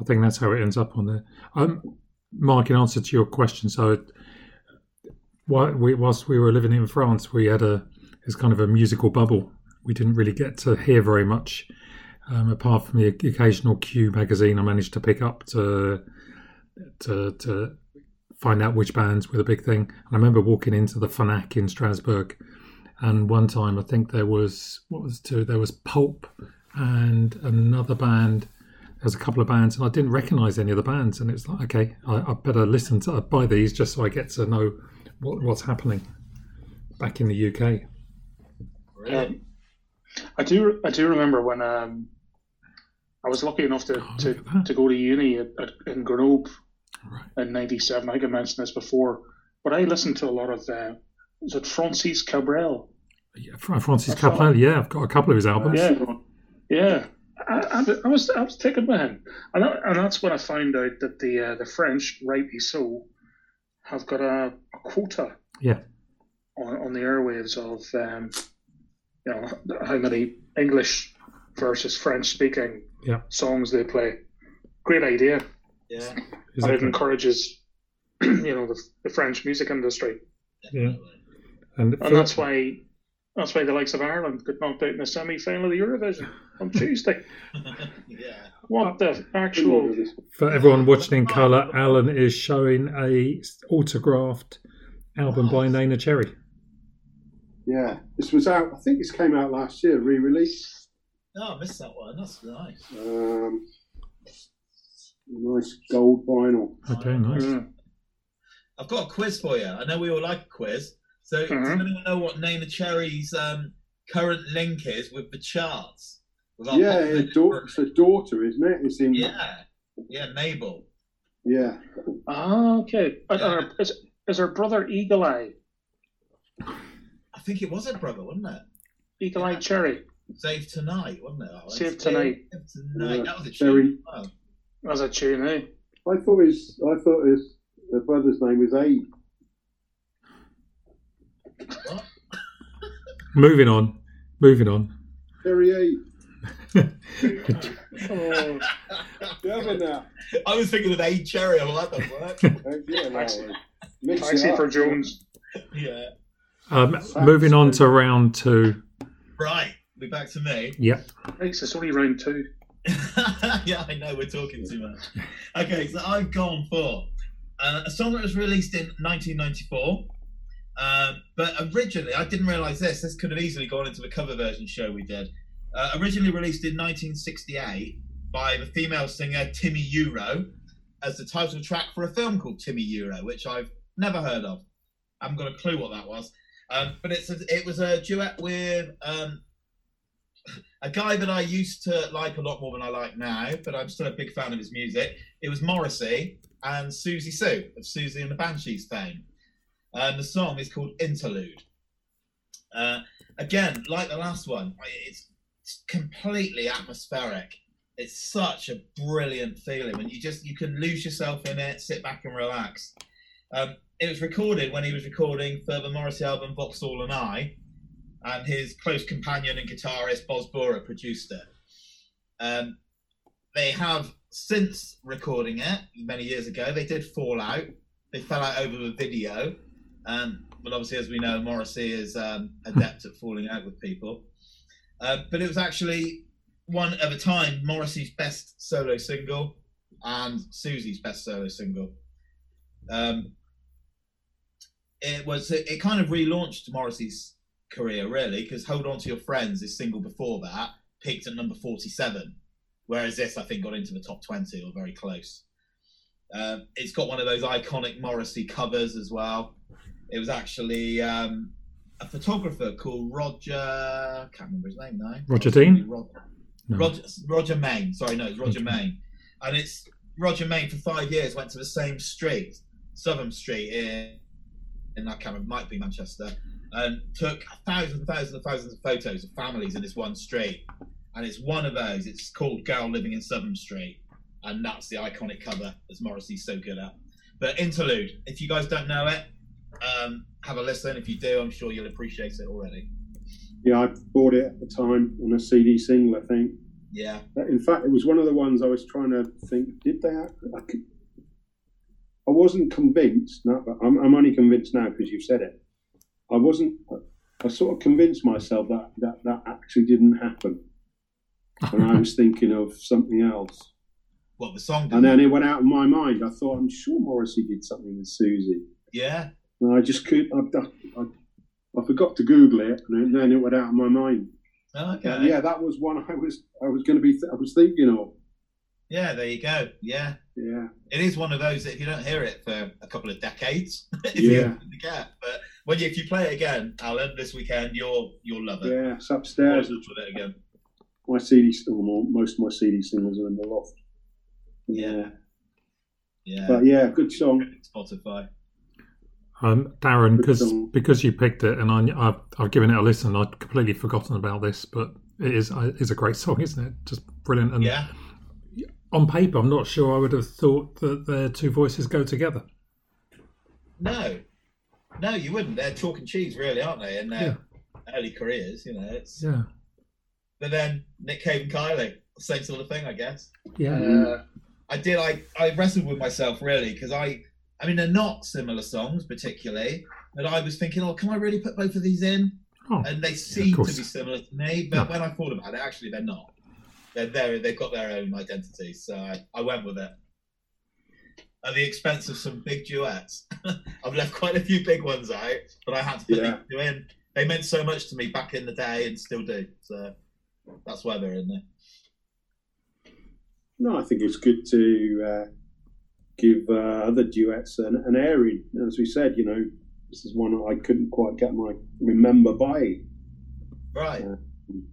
I think that's how it ends up on there. Um, Mark, in answer to your question, so while we, whilst we were living in France, we had a it's kind of a musical bubble. We didn't really get to hear very much, um, apart from the occasional Q magazine I managed to pick up to to to find out which bands were the big thing. And I remember walking into the Fnac in Strasbourg, and one time I think there was what was it two? There was Pulp and another band there was a couple of bands and I didn't recognise any of the bands and it's like okay I, I better listen to buy these just so I get to know what, what's happening back in the UK Brilliant. I do I do remember when um, I was lucky enough to, Oh, to, look at that. to go to uni at, at, in Grenoble right in '97. I think I mentioned this before, but I listened to a lot of uh, was it Francis Cabrel? yeah, Francis Cabrel. yeah I've got a couple of his albums Yeah, yeah. I, I, I was I was taken with him, and that, and that's when I found out that the uh, the French, rightly so, have got a, a quota. Yeah. On, on the airwaves of um, you know how many English versus French speaking Yeah. songs they play. Great idea. Yeah, And it encourages you know the, the French music industry, definitely. and, and for- that's why. That's why the likes of Ireland got knocked out in the semi-final of the Eurovision on Tuesday. yeah. What the actual? for everyone watching in colour Alan is showing a autographed album by Neneh Cherry yeah. This was out. I think this came out last year, re-release. Oh, I missed that one. That's nice. Um, nice gold vinyl. okay nice Mm. I've got a quiz for you. I know we all like a quiz. So, does Mhm. anyone know what Neneh Cherry's um, current link is with the charts? With Yeah, popular her da- it's her daughter, isn't it? It's in. Yeah, yeah, Mabel. Yeah. Ah, okay. And her- is, is her brother Eagle Eye? I think it was her brother, wasn't it? Eagle Eye Yeah. Cherry. Save tonight, wasn't it? Oh, Save it's- Tonight. Save tonight. Yeah, That was a very- tune. as well. That's a tune, eh? I thought his. I thought his. Her brother's name was Abe. What? moving on moving on Terry Abe. Oh, Having that. I was thinking of A Cherry. I'm like, that work. Yeah, well, Taxi. Taxi for Jones. yeah. Um, moving on to round two. Right. Be back to me. Yep. Right, so it's only round two. yeah, I know we're talking too much. Okay, so I've gone for uh, a song that was released in 1994. Um, but originally, I didn't realize this. This could have easily gone into the cover version show we did. Uh, originally released in 1968 by the female singer Timi Yuro as the title track for a film called Timi Yuro, which I've never heard of. I haven't got a clue what that was. Um, but it's a, it was a duet with um, a guy that I used to like a lot more than I like now, but I'm still a big fan of his music. It was Morrissey and Siouxsie Sioux of Siouxsie and the Banshees fame. And the song is called Interlude. Uh, again, like the last one, it's, it's completely atmospheric. It's such a brilliant feeling, and you just you can lose yourself in it, sit back and relax. Um, it was recorded when he was recording for the Morrissey album Vauxhall and I, and his close companion and guitarist Boz Boorer produced it. Um, they have since recording it many years ago. They did fall out. They fell out over the video, um, but obviously, as we know, Morrissey is um, adept at falling out with people. Uh, but it was actually one at a time Morrissey's best solo single and Siouxsie's best solo single. Um, it was it, it kind of relaunched Morrissey's career really because Hold On to Your Friends, his single before that, peaked at number forty-seven, whereas this I think got into the top twenty or very close. Um, it's got one of those iconic Morrissey covers as well. It was actually um, a photographer called Roger. I Can't remember his name now. Roger Dean? Roger, No. Roger, Roger Mayne. Sorry, no, it's Roger Okay. Mayne. And it's Roger Mayne for five years went to the same street, Southam Street in, in that of might be Manchester, and took thousands and thousands and thousands of photos of families in this one street. And it's one of those. It's called Girl Living in Southam Street, and that's the iconic cover as Morrissey's so good at. But interlude. If you guys don't know it, um, have a listen. If you do, I'm sure you'll appreciate it already. Yeah, I bought it at the time on a CD single, I think. Yeah. In fact, it was one of the ones I was trying to think. Did they? I, could, I wasn't convinced. No, but I'm, I'm only convinced now because you've said it. I wasn't. I sort of convinced myself that that, that actually didn't happen, and I was thinking of something else. What the song? And then it went out of my mind. I thought, I'm sure Morrissey did something with Siouxsie. Yeah. And I just could. I, I, I forgot to Google it, and then it went out of my mind. Oh, okay. And yeah, that was one I was. I was going to be. Th- I was thinking of. Yeah, there you go. Yeah, Yeah. it is one of those that if you don't hear it for a couple of decades, if Yeah. But when you, if you play it again, Alan, this weekend, you'll you'll love it. Yeah, it's upstairs. for it again. My CD, or most of my CD singles are in the loft. Yeah. Yeah. But yeah, good song. Spotify. Um, Darren, because song. because you picked it, and I, I've, I've given it a listen. I'd completely forgotten about this, but it is it is a great song, isn't it? Just brilliant. And Yeah. on paper, I'm not sure I would have thought that their two voices go together. No. No, you wouldn't. They're chalk and cheese, really, aren't they? In their early careers, you know. It's Yeah, but then Nick Cave and Kylie, same sort of thing, I guess. yeah. Uh, I did. I I wrestled with myself really because I. I mean, they're not similar songs particularly, but I was thinking, oh, can I really put both of these in? Oh, And they seem to be similar to me, but No. when I thought about it, actually, they're not. They're very, they've got their own identity, so I, I went with it. At the expense of some big duets, I've left quite a few big ones out, but I had to put Yeah. these two in. They meant so much to me back in the day, and still do. So that's why they're in there. No, I think it's good to uh, give uh, other duets an, an airing. As we said, you know, this is one I couldn't quite get my remember by. Right.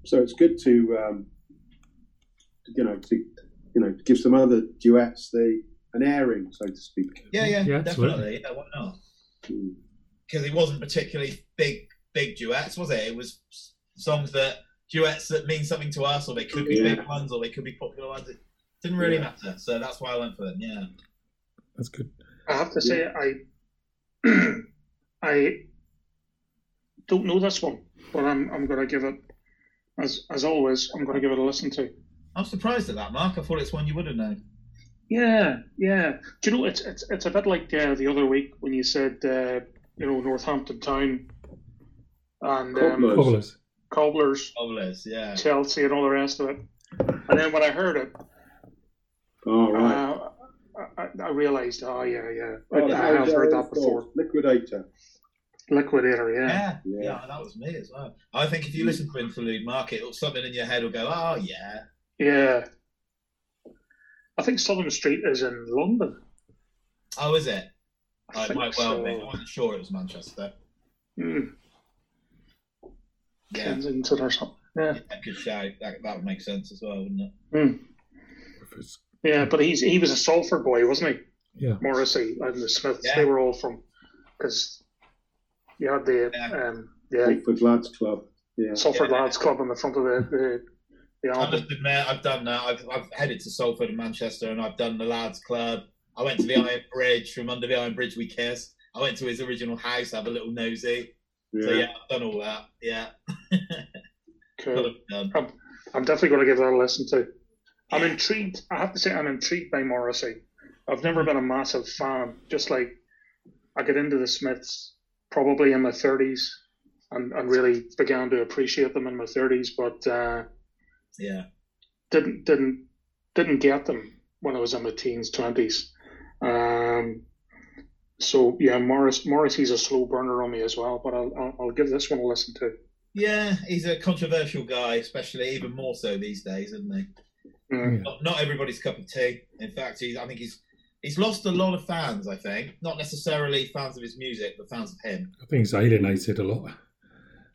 So it's good to, um, you know, to you know, give some other duets the an airing, so to speak. Yeah, yeah, Yeah, absolutely. definitely. Yeah, why not? Mm. because it wasn't particularly big big duets, was it? It was songs that duets that mean something to us, or they could be Yeah. big ones, or they could be popular ones. It didn't really Yeah. matter, so that's why I went for them. Yeah, That's good. I have to say, I I don't know this one, but I'm I'm going to give it as as always. I'm going to give it a listen to. I'm surprised at that, Mark. I thought it's one you would have known. Yeah, yeah. Do you know it's it's it's a bit like uh, the other week when you said uh, you know Northampton Town and um, Cobblers. Cobblers. Cobblers, yeah. Chelsea, and all the rest of it. And then when I heard it, Oh, right. uh, I, I- I realised, oh yeah, yeah, oh, I, I have heard that before. Liquidator. Liquidator, yeah. Yeah, Yeah. yeah, that was me as well. I think if you listen to Interlude Mark, it something in your head will go, oh, yeah. Yeah. I think Southam Street is in London. Oh, is it? I Oh, it think might well so. be. I wasn't sure it was Manchester. Mm, Yeah, Kensington or something. Yeah. yeah good shout. That, that would make sense as well, wouldn't it? Mm. Yeah, but he's he was a Salford boy, wasn't he? Yeah. Morrissey and the Smiths. Yeah. They were all from because you had the Yeah. um, yeah Salford Lads Club. Yeah. Salford Yeah. Lads Club on the front of the the, the I album. must admit, I've done that. I've, I've headed to Salford and Manchester, and I've done the lads' club. I went to the Iron Bridge. From under the Iron Bridge, we kissed. I went to his original house, have a little nosy. So Yeah. yeah, I've done all that. Yeah, Cool. Got it done. I'm definitely going to give that a listen to. I'm intrigued. I have to say, I'm intrigued by Morrissey. I've never been a massive fan. Just like I got into the Smiths probably in my 30s and, and really began to appreciate them in my 30s, but uh, yeah. didn't didn't didn't get them when I was in my teens, 20s. Um, so yeah, Morris Morrissey's a slow burner on me as well, but I'll, I'll, I'll give this one a listen to. Yeah, he's a controversial guy, especially even more so these days, isn't he? Mm. Not, not everybody's cup of tea. In fact, he's, I think he's he's lost a lot of fans. I think not necessarily fans of his music, but fans of him. I think he's alienated a lot.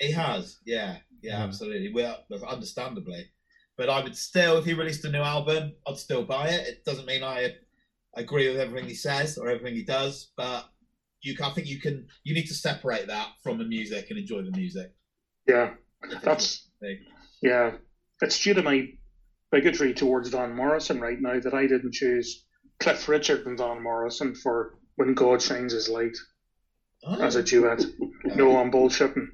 He has, yeah, yeah, Yeah. absolutely. Well, understandably, but I would still, if he released a new album, I'd still buy it. It doesn't mean I agree with everything he says or everything he does, but you, I think you can, you need to separate that from the music and enjoy the music. Yeah, that's yeah. It's due to my bigotry towards Van Morrison right now that I didn't choose Cliff Richard and Van Morrison for When God Shines His Light Oh, as a duet. No, I'm bullshitting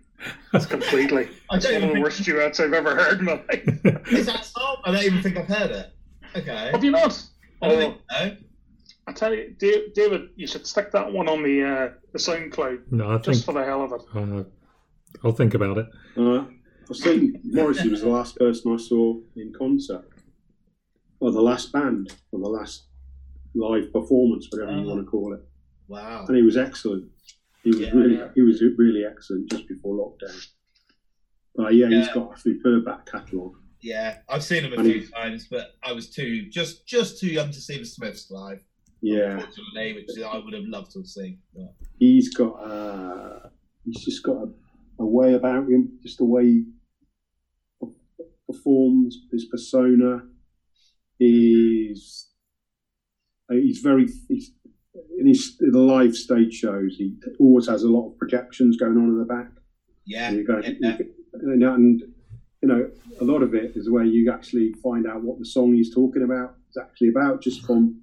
That's completely. I It's don't one of even the think, worst duets I've ever heard in my life. is that song? I don't even think I've heard it. Okay. Have you not? I don't Oh, think so. I tell you, David, you should stick that one on the uh, the SoundCloud no, I think just for the hell of it. uh, I'll think about it. Uh, I've seen Morrissey was the last person I saw in concert, or the last band, or the last live performance, whatever you Oh. want to call it, Wow. and he was excellent. He was Yeah, really, yeah. he was really excellent just before lockdown. But yeah, he's got a superb back catalogue. Yeah, I've seen him a And few times, but I was too just just too young to see the Smiths live. Yeah, Unfortunately, which I would have loved to have seen. But, he's got, a, he's just got a, a way about him, just the way he performs, his persona. He's he's very he's, in his in the live stage shows. He always has a lot of projections going on in the back. yeah, And you yeah, and, and you know, a lot of it is where you actually find out what the song he's talking about is actually about just from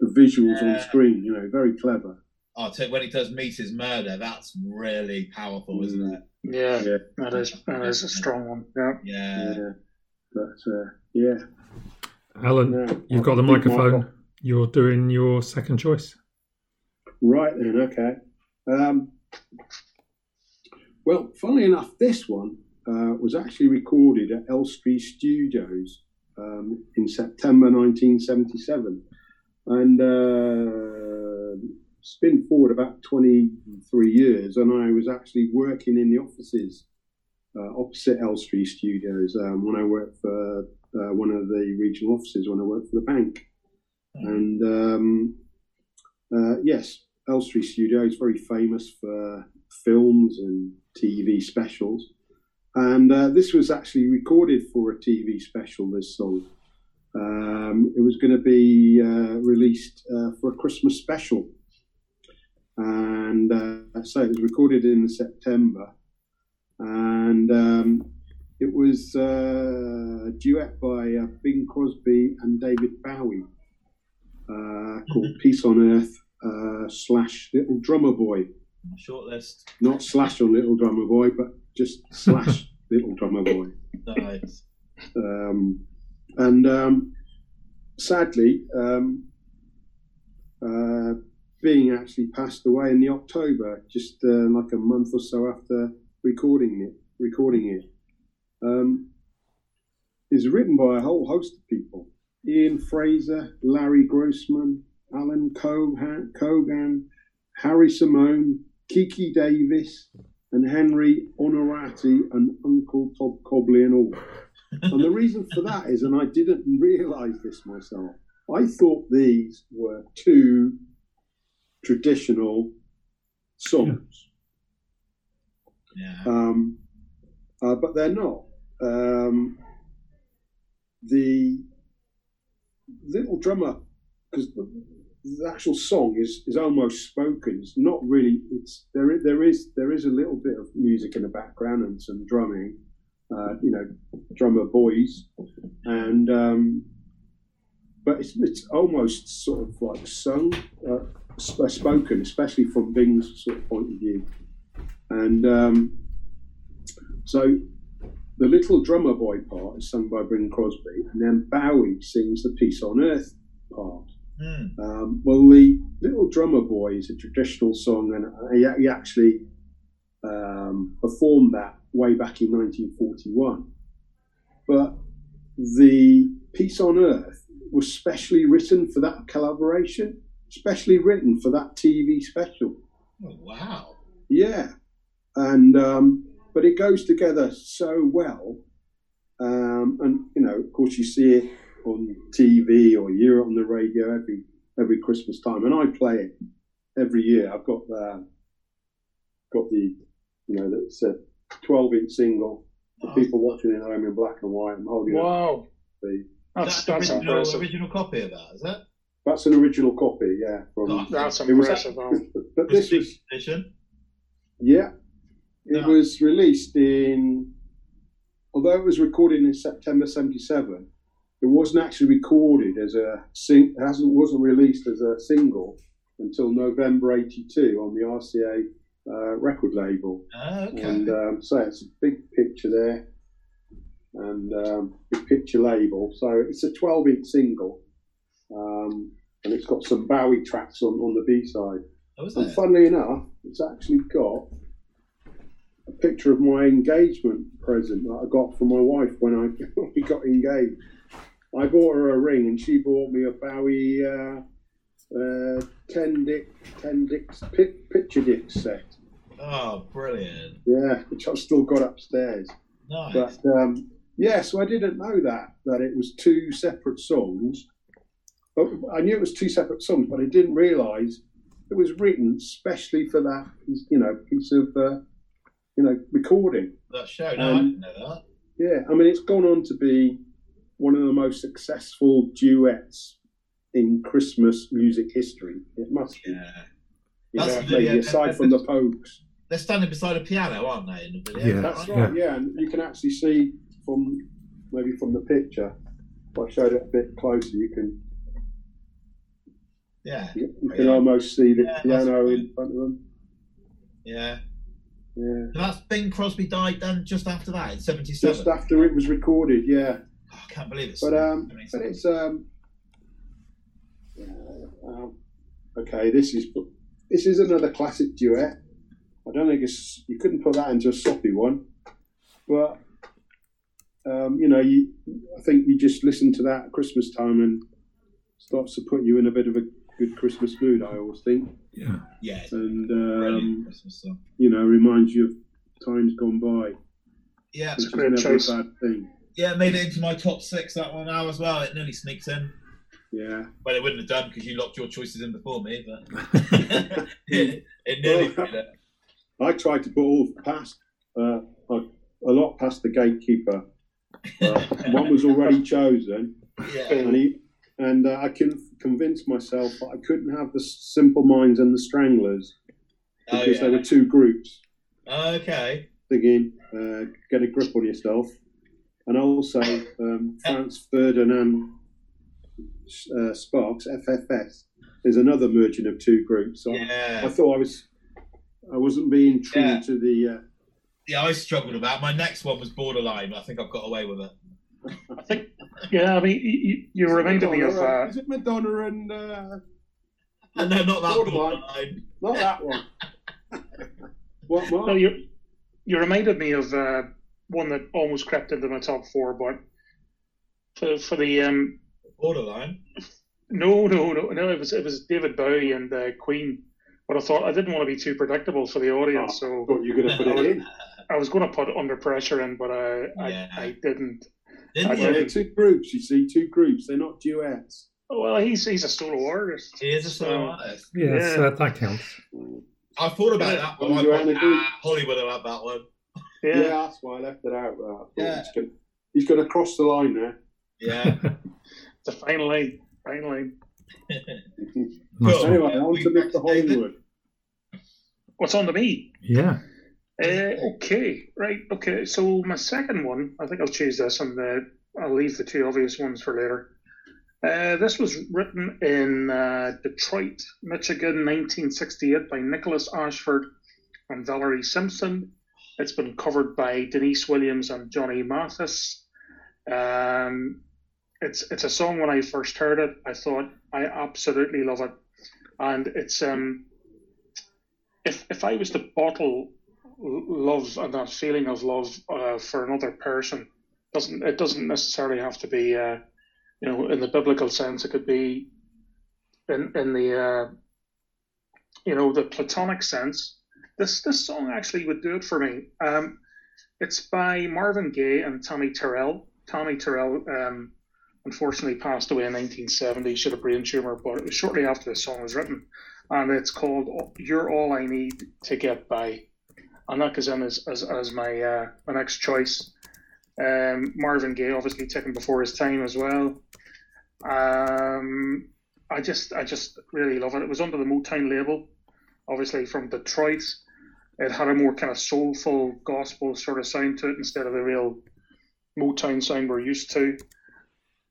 the visuals on Yeah. screen. You know, very clever. Oh, t- when he does Meat Is Murder, that's really powerful, isn't it? Yeah, Yeah. that is that is a strong one. Yeah. Yeah. Yeah, but uh, yeah, Alan, you've got the microphone. Michael. You're doing your second choice. Right then, okay. Um, well, funnily enough, this one uh, was actually recorded at Elstree Studios um, in September 1977. And uh, spin forward about 23 years, and I was actually working in the offices uh, opposite Elstree Studios um, when I worked for uh, one of the regional offices when I worked for the bank. And um, uh, yes, Elstree Studio is very famous for films and TV specials. And uh, this was actually recorded for a TV special, this song. Um, it was going to be uh, released uh, for a Christmas special. And uh, so it was recorded in September. And um, it was uh, a duet by uh, Bing Crosby and David Bowie uh, called Peace on Earth uh, slash Little Drummer Boy. Short list. Not slash on Little Drummer Boy, but just slash Little Drummer Boy. Nice. Um, and um, sadly, um, uh, Bing actually passed away in the October, just uh, like a month or so after recording it. Recording it. Um, is written by a whole host of people: Ian Fraser, Larry Grossman, Alan Kohan Harry Simeone, Kiki Davis, and Henry Onorati and Uncle Todd Cobley, and all. and the reason for that is, and I didn't realise this myself, I thought these were two traditional songs. Yeah. Um, uh, but they're not. Um, the little drummer, because the, actual song is, is almost spoken. It's not really. It's there. There is there is a little bit of music in the background and some drumming. Uh, you know, drummer boys, and um, but it's it's almost sort of like sung, uh, sp- spoken, especially from Bing's sort of point of view. And um, so the little drummer boy part is sung by Bing Crosby, and then Bowie sings the Peace on Earth part. Hmm. Um, well, the Little Drummer Boy is a traditional song, and he, he actually um, performed that way back in 1941. But the Peace on Earth was specially written for that collaboration, specially written for that TV special. Oh, wow. Yeah, and um, but it goes together so well, um, and you know, of course, you see it on TV or you hear it on the radio every every Christmas time, and I play it every year. I've got the got the you know that's a twelve inch single for Oh. people watching at home in black and white. I'm holding up Wow, the that's Is that's the original, impressive. original copy of that, is that? that's an original copy, yeah. From Oh, That's it was- impressive. But this was edition. Yeah. It was released in, although it was recorded in September 77, it wasn't actually recorded as a, sing, it hasn't, wasn't released as a single until November 82 on the RCA uh, record label. Oh, okay. And um, so it's a big picture there and um, big picture label. So it's a 12 inch single. Um, and it's got some Bowie tracks on, on the B side. oh, And funnily enough, it's actually got a picture of my engagement present that I got from my wife when I we got engaged. I bought her a ring, and she bought me a Bowie uh, uh, ten dick ten dicks pi- picture disc set. Oh, brilliant. Yeah, which I've still got upstairs. Nice. But um, yeah, so I didn't know that that it was two separate songs. But I knew it was two separate songs, but I didn't realise it was written specially for that, you know, piece of, uh, you know, recording. that show. No, I um, didn't know that. Yeah, I mean, it's gone on to be one of the most successful duets in Christmas music history. It must be. Yeah. You That's know, the- maybe yeah, aside from the Pogues. They're standing beside a piano, aren't they, in the video? Yeah. That's right? right. Yeah, and you can actually see from maybe from the picture. If I showed it a bit closer, you can Yeah. you you can almost see the Yeah, piano in front of them. Yeah. Yeah, that's Bing Crosby died then just after that in 77. just after it was recorded. Yeah, Oh, I can't believe it. but um, 77. but it's um, yeah, um, okay. This is this is another classic duet. I don't think it's you couldn't put that into a soppy one, but um, you know, you I think you just listen to that at Christmas time and starts to put you in a bit of a good Christmas mood. I always think, Yeah. yeah, and um, Christmas song. you know, reminds you of times gone by, Yeah, which is great never choice. a bad thing. yeah, made it into my top six that one now as well. It nearly sneaks in. Yeah. Well, it wouldn't have done because you locked your choices in before me, but it, it nearly Well, did it. I tried to put all past uh, a, a lot past the gatekeeper. Uh, one was already chosen, Yeah. and he and uh, I can convince myself that I couldn't have the Simple Minds and the Stranglers Oh, because there yeah. were two groups. Okay. Thinking, uh, get a grip on yourself, and also um, Franz Ferdinand uh, Sparks FFS. There's another merging of two groups. So I Yeah. thought I was I wasn't being true Yeah. to the. Uh, Yeah, I struggled with that. My next one was borderline, I think I've got away with it. I think, yeah, I mean, you, you reminded me of. Madonna, Uh, Is it Madonna and uh, And no, not that Borderline. borderline. not that one? what? Mark? no, you, you reminded me of uh, one that almost crept into my top four, but for, for the. Um, Borderline. no, no, no, no, it was, it was David Bowie and uh, Queen. But I thought I didn't want to be too predictable for the audience, so you were going to put it in. I was going to put Under Pressure in, but I, Yeah. I, I didn't. Didn't I you? They're two groups. You see, two groups. They're not duets. Oh, well, he's he's a solo artist. He is a solo So- artist. Yes, Yeah. uh, that counts. I thought about Yeah. that, but Well, I you thought, had a good- ah, Hollywood about that one. Yeah, Yeah, that's why I left it out. I thought Yeah. he's gonna- He's going to cross the line there. Yeah. it's a fine line, fine line. Cool. Anyway, on to We Mr. Hollywood. What's on to me? Yeah. Uh, okay, right. Okay, so my second one, I think I'll choose this, and uh, I'll leave the two obvious ones for later. Uh, this was written in uh, Detroit, Michigan, 1968, by Nicholas Ashford and Valerie Simpson. It's been covered by Deniece Williams and Johnny Mathis. Um, it's it's a song when I first heard it, I thought I absolutely love it, and it's um, if if I was to bottle love and that feeling of love uh, for another person doesn't it doesn't necessarily have to be uh, you know in the biblical sense it could be in in the uh, you know the platonic sense. This this song actually would do it for me. Um, it's by Marvin Gaye and Tammi Terrell. Tammi Terrell um, unfortunately passed away in 1970 she had a brain tumor but shortly after the song was written. And it's called "You're All I Need to Get By," in as as, as my uh, my next choice. Um, Marvin Gaye, obviously taken before his time as well. Um, I just I just really love it. It was under the Motown label, obviously from Detroit. It had a more kind of soulful gospel sort of sound to it instead of the real Motown sound we're used to.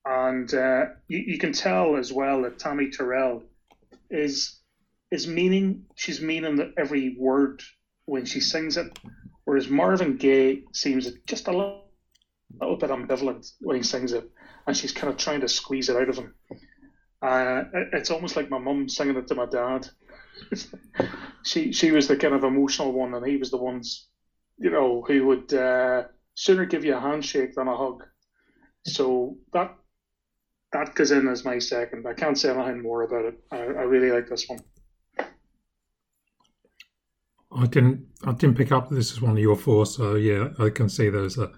And uh, you, you can tell as well that Tammi Terrell is is meaning she's meaning that every word when she sings it, whereas Marvin Gaye seems just a little, little bit ambivalent when he sings it, and she's kind of trying to squeeze it out of him. Uh, it- it's almost like my mum singing it to my dad. she she was the kind of emotional one, and he was the ones, you know, who would uh, sooner give you a handshake than a hug. So that that goes in as my second. I can't say anything more about it. I, I really like this one. I didn't. I didn't pick up that this is one of your four. So yeah, I can see there's a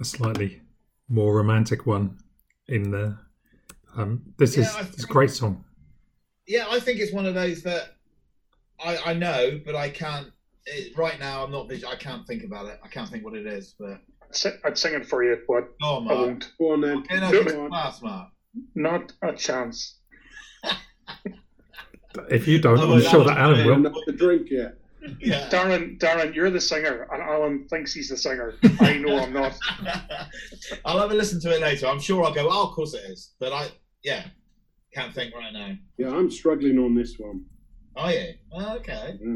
a slightly more romantic one in there. Um, this Yeah, is I it's a great song. Yeah, I think it's one of those that I, I know, but I can't. It, right now, I'm not. I can't think about it. I can't think what it is. But I'd sing it for you, but oh, I won't. Go on then. Okay, no, Do it's class, Mark. Not a chance. If you don't, Oh, I'm sure that that Alan will. Not the drink yet. Yeah. Darren, Darren, you're the singer, and Alan thinks he's the singer. I know I'm not. I'll have a listen to it later. I'm sure I'll go. Oh, of course it is. But I, yeah, can't think right now. Yeah, I'm struggling on this one. Are you? Oh, okay. Yeah.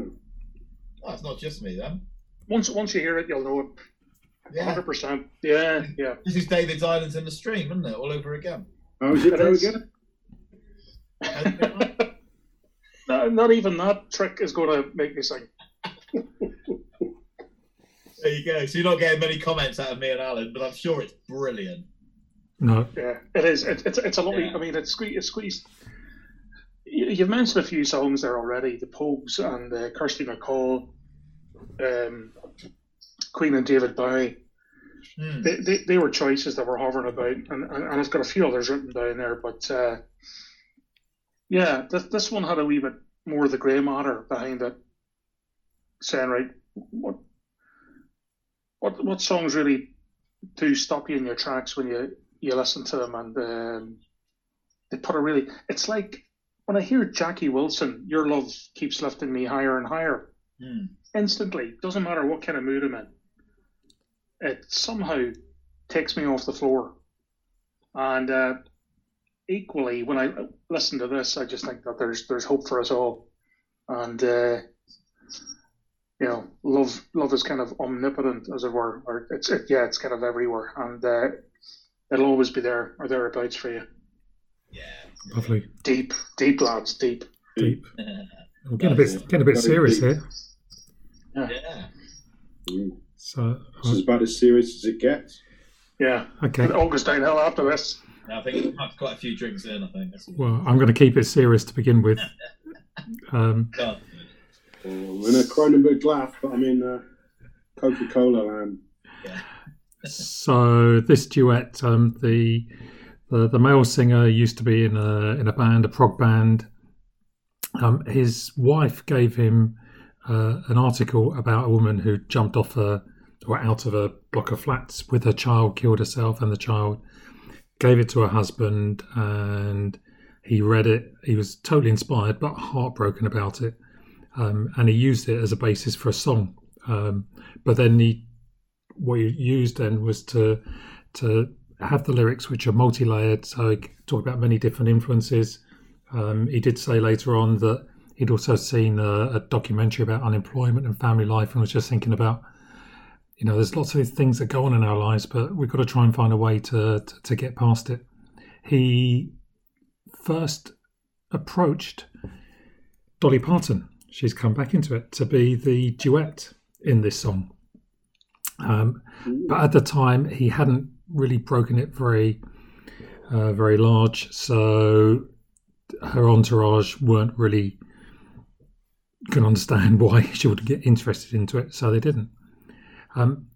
Oh, it's not just me then. Once once you hear it, you'll know it. Yeah. Hundred percent. Yeah, yeah. This is David's Islands in the Stream, isn't it? All over again. Oh, How's it It go is. again? No, not even that trick is going to make me sing. There you go. So you're not getting many comments out of me and Alan, but I'm sure it's brilliant. No, Yeah, it is. It, it's it's a lovely. Yeah. I mean, it's squeezed. It's squeezed. You, you've mentioned a few songs there already. The Pogues and uh, Kirsty MacColl, um, Queen and David Bowie. Hmm. They, they, they were choices that were hovering about, and, and, and I've got a few others written down there. But uh, yeah, this, this one had a wee bit more of the grey matter behind it, saying right, what what what songs really do stop you in your tracks when you you listen to them, and um, they put a really. It's like when I hear Jackie Wilson, "Your Love Keeps Lifting Me Higher and Higher." Hmm. instantly. Doesn't matter what kind of mood I'm in. It somehow takes me off the floor. And uh, equally, when I listen to this, I just think that there's there's hope for us all. And uh, you know, love love is kind of omnipotent, as it were. Or it's it, yeah, it's kind of everywhere. And uh, it'll always be there or thereabouts for you. Yeah. Lovely. Deep, deep lads, deep. Deep. We're getting a bit getting a bit serious here. yeah. Mm. So This is about as serious as it gets. Yeah. okay. And August downhill after this. I think we've had quite a few drinks in. I think. Well, I'm going to keep it serious to begin with. Um, God. I'm in a Kronenbourg glass, but I'm in uh, Coca Cola land. so this duet, um, the, the the male singer used to be in a in a band, a prog band. Um, his wife gave him uh, an article about a woman who jumped off a or out of a block of flats with her child, killed herself and the child. Gave it to her husband, and he read it. He was totally inspired, but heartbroken about it. Um, and he used it as a basis for a song. Um, but then he what he used then was to to have the lyrics which are multi-layered so he talk about many different influences um, he did say later on that he'd also seen a, a documentary about unemployment and family life and was just thinking about you know there's lots of things that go on in our lives but we've got to try and find a way to to, to get past it. He first approached dolly parton. She's come back into it to be the duet in this song. Um, but at the time he hadn't really broken it very uh, very large so her entourage weren't really can understand why she would get interested into it so they didn't um,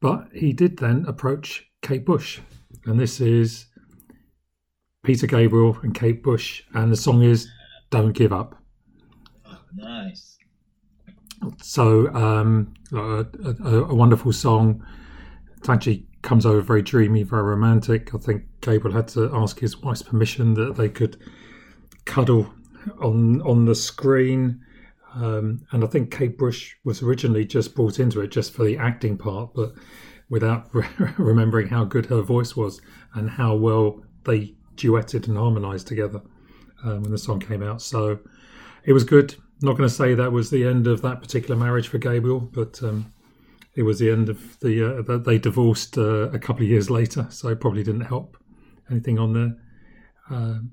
but he did then approach kate bush and this is peter gabriel and kate bush and the song is don't give up Oh, nice. so um, a, a, a wonderful song. It actually comes over very dreamy, very romantic. I think Gabriel had to ask his wife's permission that they could cuddle on on the screen. Um, and I think Kate Bush was originally just brought into it just for the acting part, but without remembering how good her voice was and how well they duetted and harmonised together um, when the song came out. So it was good. Not going to say that was the end of that particular marriage for Gabriel, but um, it was the end of the. Uh, they divorced uh, a couple of years later, so probably didn't help anything on there. Um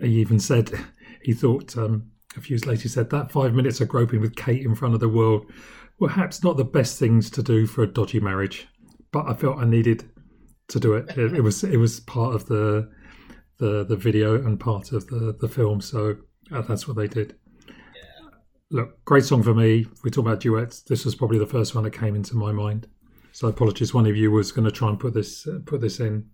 he even said he thought um, a few years later he said that five minutes of groping with Kate in front of the world were perhaps not the best things to do for a dodgy marriage, but I felt I needed to do it. It, it was it was part of the the the video and part of the the film, so uh, that's what they did. Look, great song for me. We talk about duets. This was probably the first one that came into my mind. So apologies. One of you was going to try and put this uh, put this in.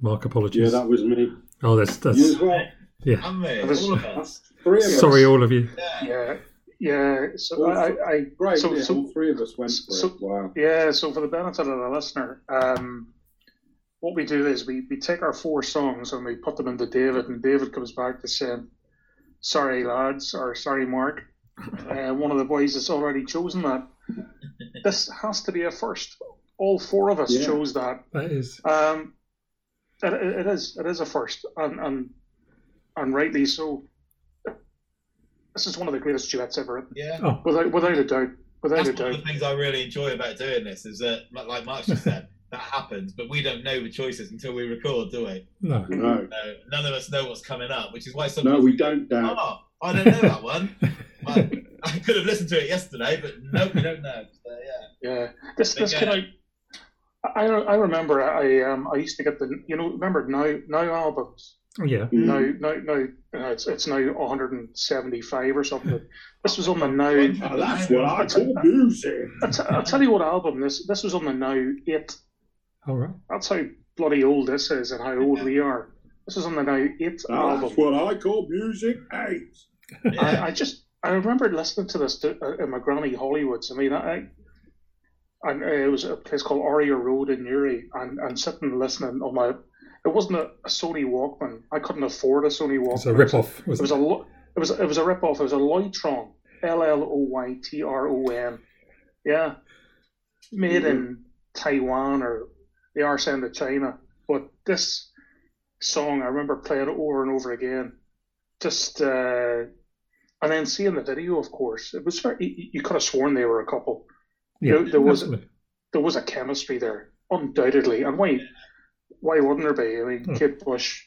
Mark, apologies. Yeah, that was me. oh, that's You that's as well. yeah. And me, was- all of us. Three of us. Sorry, all of you. Yeah. Yeah. Yeah. So I, I Great. So- yeah, so- all three of us went for so- it. Wow. Yeah, so for the benefit of the listener, um, what we do is we, we take our four songs and we put them into David, and David comes back to saying, Sorry, lads, or sorry, Mark. Uh, one of the boys has already chosen that. This has to be a first. All four of us Yeah. chose that. That is Um, it, it it is. It is a first, and, and, and rightly so. This is one of the greatest duets ever, Yeah. oh without, without a doubt. Without That's a one of the things I really enjoy about doing this is that, like Mark just said, that happens, but we don't know the choices until we record, do we? no. No. So none of us know what's coming up, which is why sometimes No, we don't, Dad. Oh, I don't know that one. I, I could have listened to it yesterday, but no, we don't know. So, yeah. Yeah, this this Okay. came out. I I remember I um I used to get the you know remember now now albums Yeah. No, no, no. now uh, it's it's now 175 or something. This was on the now. Oh, that's what I call music. I'll, tell you what album this this was on the now eight. All right. That's how bloody old this is and how old we are. This is on the now eight album. That's what I call music eight. Yeah. I, I just I remember listening to this to, uh, in my granny Hollywoods. I mean, I, and uh, it was a place called Aria Road in Newry, and, and sitting listening on my. It wasn't a, a Sony Walkman. I couldn't afford a Sony Walkman. It's a rip off. It was a it was it was a rip off. It was a Lloytron, L L O Y T R O N. Yeah, made in Taiwan or the arse end of China. But this song, I remember playing it over and over again. Just uh, and then seeing the video, of course, it was very. You, you could have sworn they were a couple. Yeah. there- there was- There was a chemistry there, undoubtedly. And why? Why wouldn't there be? I mean, Hmm. Kate Bush,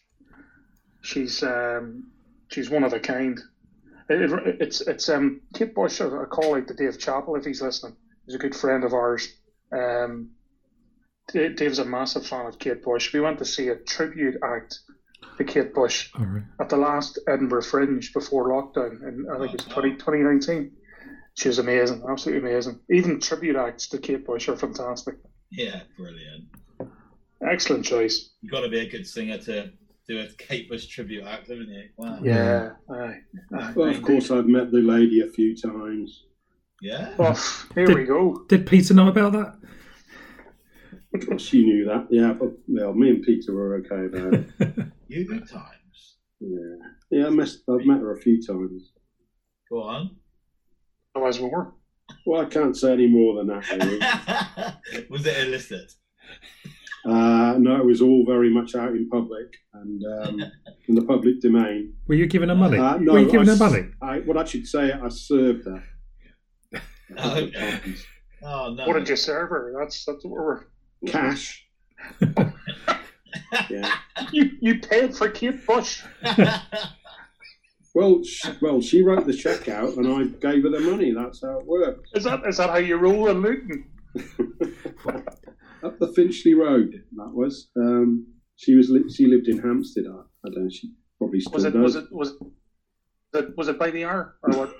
she's um, she's one of a kind. It, it- it's it's um, Kate Bush. I I call out to Dave Chappell if he's listening. He's a good friend of ours. Um, Da- Dave's a massive fan of Kate Bush. We went to see a tribute act to Kate Bush All right. at the last Edinburgh Fringe before lockdown, and I think it was 20, 2019. She was amazing, absolutely amazing. Even tribute acts to Kate Bush are fantastic. Yeah, brilliant. Excellent choice. You've got to be a good singer to do a Kate Bush tribute act, haven't you? Wow. Yeah. Aye. Aye. Well, of course, I've met the lady a few times. Yeah. Oh, here we go. Did Peter know about that? Of course, She knew that, yeah. But well, me and Peter were okay about it. You do times. Yeah, yeah. I messed, I've met her a few times. Go on. Otherwise, we were. Well, I can't say any more than that. Really. Was it illicit? Uh, no, it was all very much out in public and um, in the public domain. Were you giving her money? Uh, no, Were you giving I her money? I, what I should say, I served her. Oh, okay. Oh no. What did you serve her? That's that's what we're. Cash. yeah. You you paid for Kate Bush. Well, sh well, she wrote the check out, and I gave her the money. That's how it worked. Is that is that how you roll in Luton? Up the Finchley Road. That was. Um, she was. Li- she lived in Hampstead. I, I don't know. She probably still Was it does. was it was it was it by the hour or what?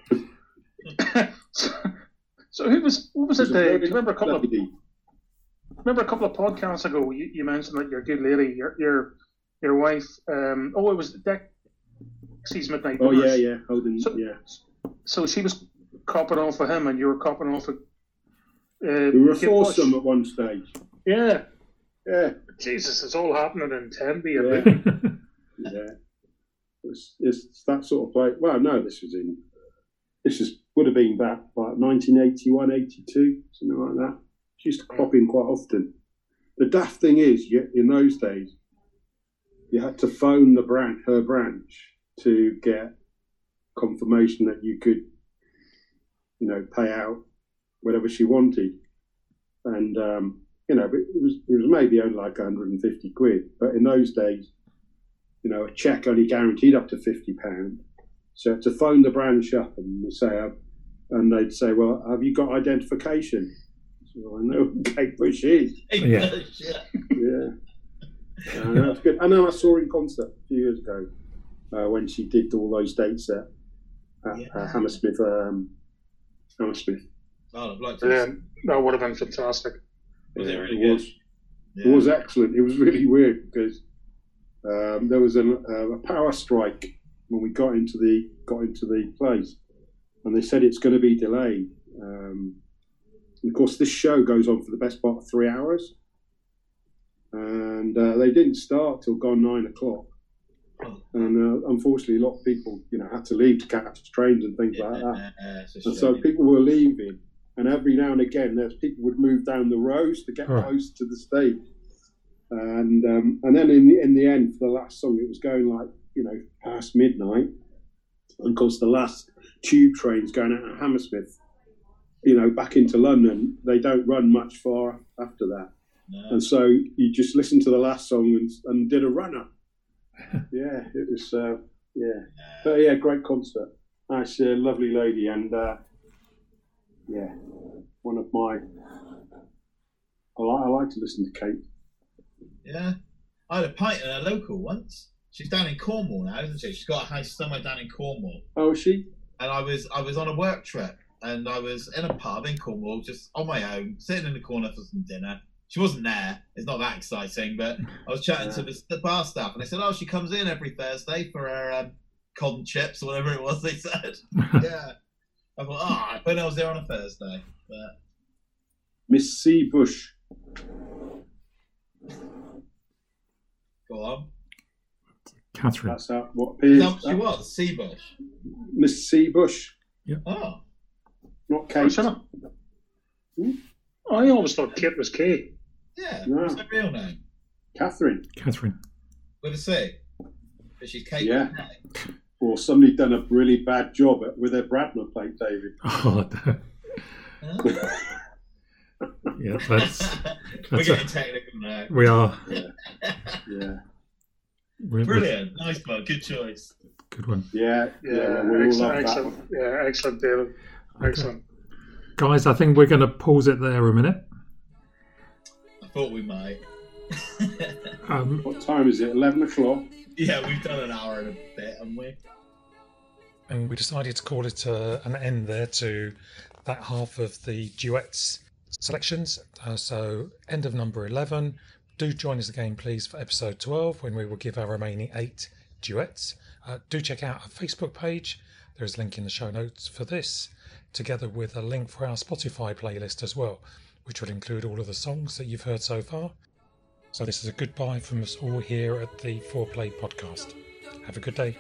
so, so who was what was it? It was The, do you remember a couple of remember a couple of podcasts ago? You, you mentioned that your good lady, your your your wife. Um, oh, it was Dexy's midnight. Oh yeah, yeah. Holden. So- yeah. So she was copping off of him, and you were copping off of. Uh, We were a foursome at one stage. Yeah, Yeah. Jesus, it's all happening in and Yeah. Yeah. It's, it's that sort of play. Well, no, this was in. This is would have been back like 1981, 82, something like that. She used to crop in quite often. The daft thing is, you, in those days, you had to phone the branch, her branch, to get confirmation that you could, you know, pay out whatever she wanted. And um, you know, it was it was maybe only like 150 quid, but in those days, you know, a check only guaranteed up to 50 pound. So to phone the branch up and say, uh, and they'd say, well, have you got identification? So I know who Kate Bush is. Yeah. Yeah. Uh, that's good. And then I saw her in concert a few years ago uh, when she did all those dates at, at Yeah. uh, Hammersmith. Um, Hammersmith. Oh, I'd like to. Yeah, that would have been fantastic. Was it really it good? was. Yeah. It was excellent. It was really weird because um, there was an, uh, a power strike when we got into the got into the place, and they said it's going to be delayed. Um, of course, this show goes on for the best part of three hours, and uh, they didn't start till gone nine o'clock. And uh, unfortunately, a lot of people, you know, had to leave to catch trains and things like that. Yeah, And so people were leaving, and every now and again, there's people would move down the rows to get Right. close to the stage. And um, and then in the in the end, for the last song, it was going like you know past midnight. And of course, the last tube trains going out of Hammersmith, you know, back into London, they don't run much far after that. No. And so you just listened to the last song and, and did a runner. yeah, it was uh, yeah. But yeah, great concert. Actually, a lovely lady, and uh, yeah, one of my. I like, I like to listen to Kate. Yeah. I had a pint at a local once. She's down in Cornwall now, isn't she? She's got a house somewhere down in Cornwall. Oh, is she? And I was I was on a work trip and I was in a pub in Cornwall, just on my own, sitting in the corner for some dinner. She wasn't there. It's not that exciting, but I was chatting to the, the bar staff, and they said, "Oh, she comes in every Thursday for her um, cod and chips or whatever it was." They said, "Yeah." I thought, "Oh, I thought I was there on a Thursday." But Miss C. Bush. go on. Catherine. That's how, what Is appears. that what she was? Seabush. Miss C. Bush, Yeah. Oh, not Oh, Kate. shut up. Hmm? I always thought Kate was Kate. yeah. No. What's her real name? Catherine. Catherine. With a C. But she's Kate. Yeah. With an A. Or somebody done a really bad job at, with their Bradma plate, David. Oh, yeah. Yeah, that's, We're getting a, technical now. we are. Yeah. Yeah. We're, we're- Brilliant. Nice one. Good choice. good one. Yeah. Yeah, Yeah. we all excellent, excellent. one. Yeah, excellent, David. Excellent. Guys, I think we're going to pause it there a minute. I thought we might. Um, What time is it? 11 o'clock? Yeah, we've done an hour and a bit, haven't we? and we decided to call it uh, an end there to that half of the duets selections. Uh, so, end of number 11. Do join us again, please, for episode 12 when we will give our remaining eight duets. Uh, do check out our Facebook page. There's a link in the show notes for this, together with a link for our Spotify playlist as well, which will include all of the songs that you've heard so far. So, this is a goodbye from us all here at the Foreplay podcast. Have a good day.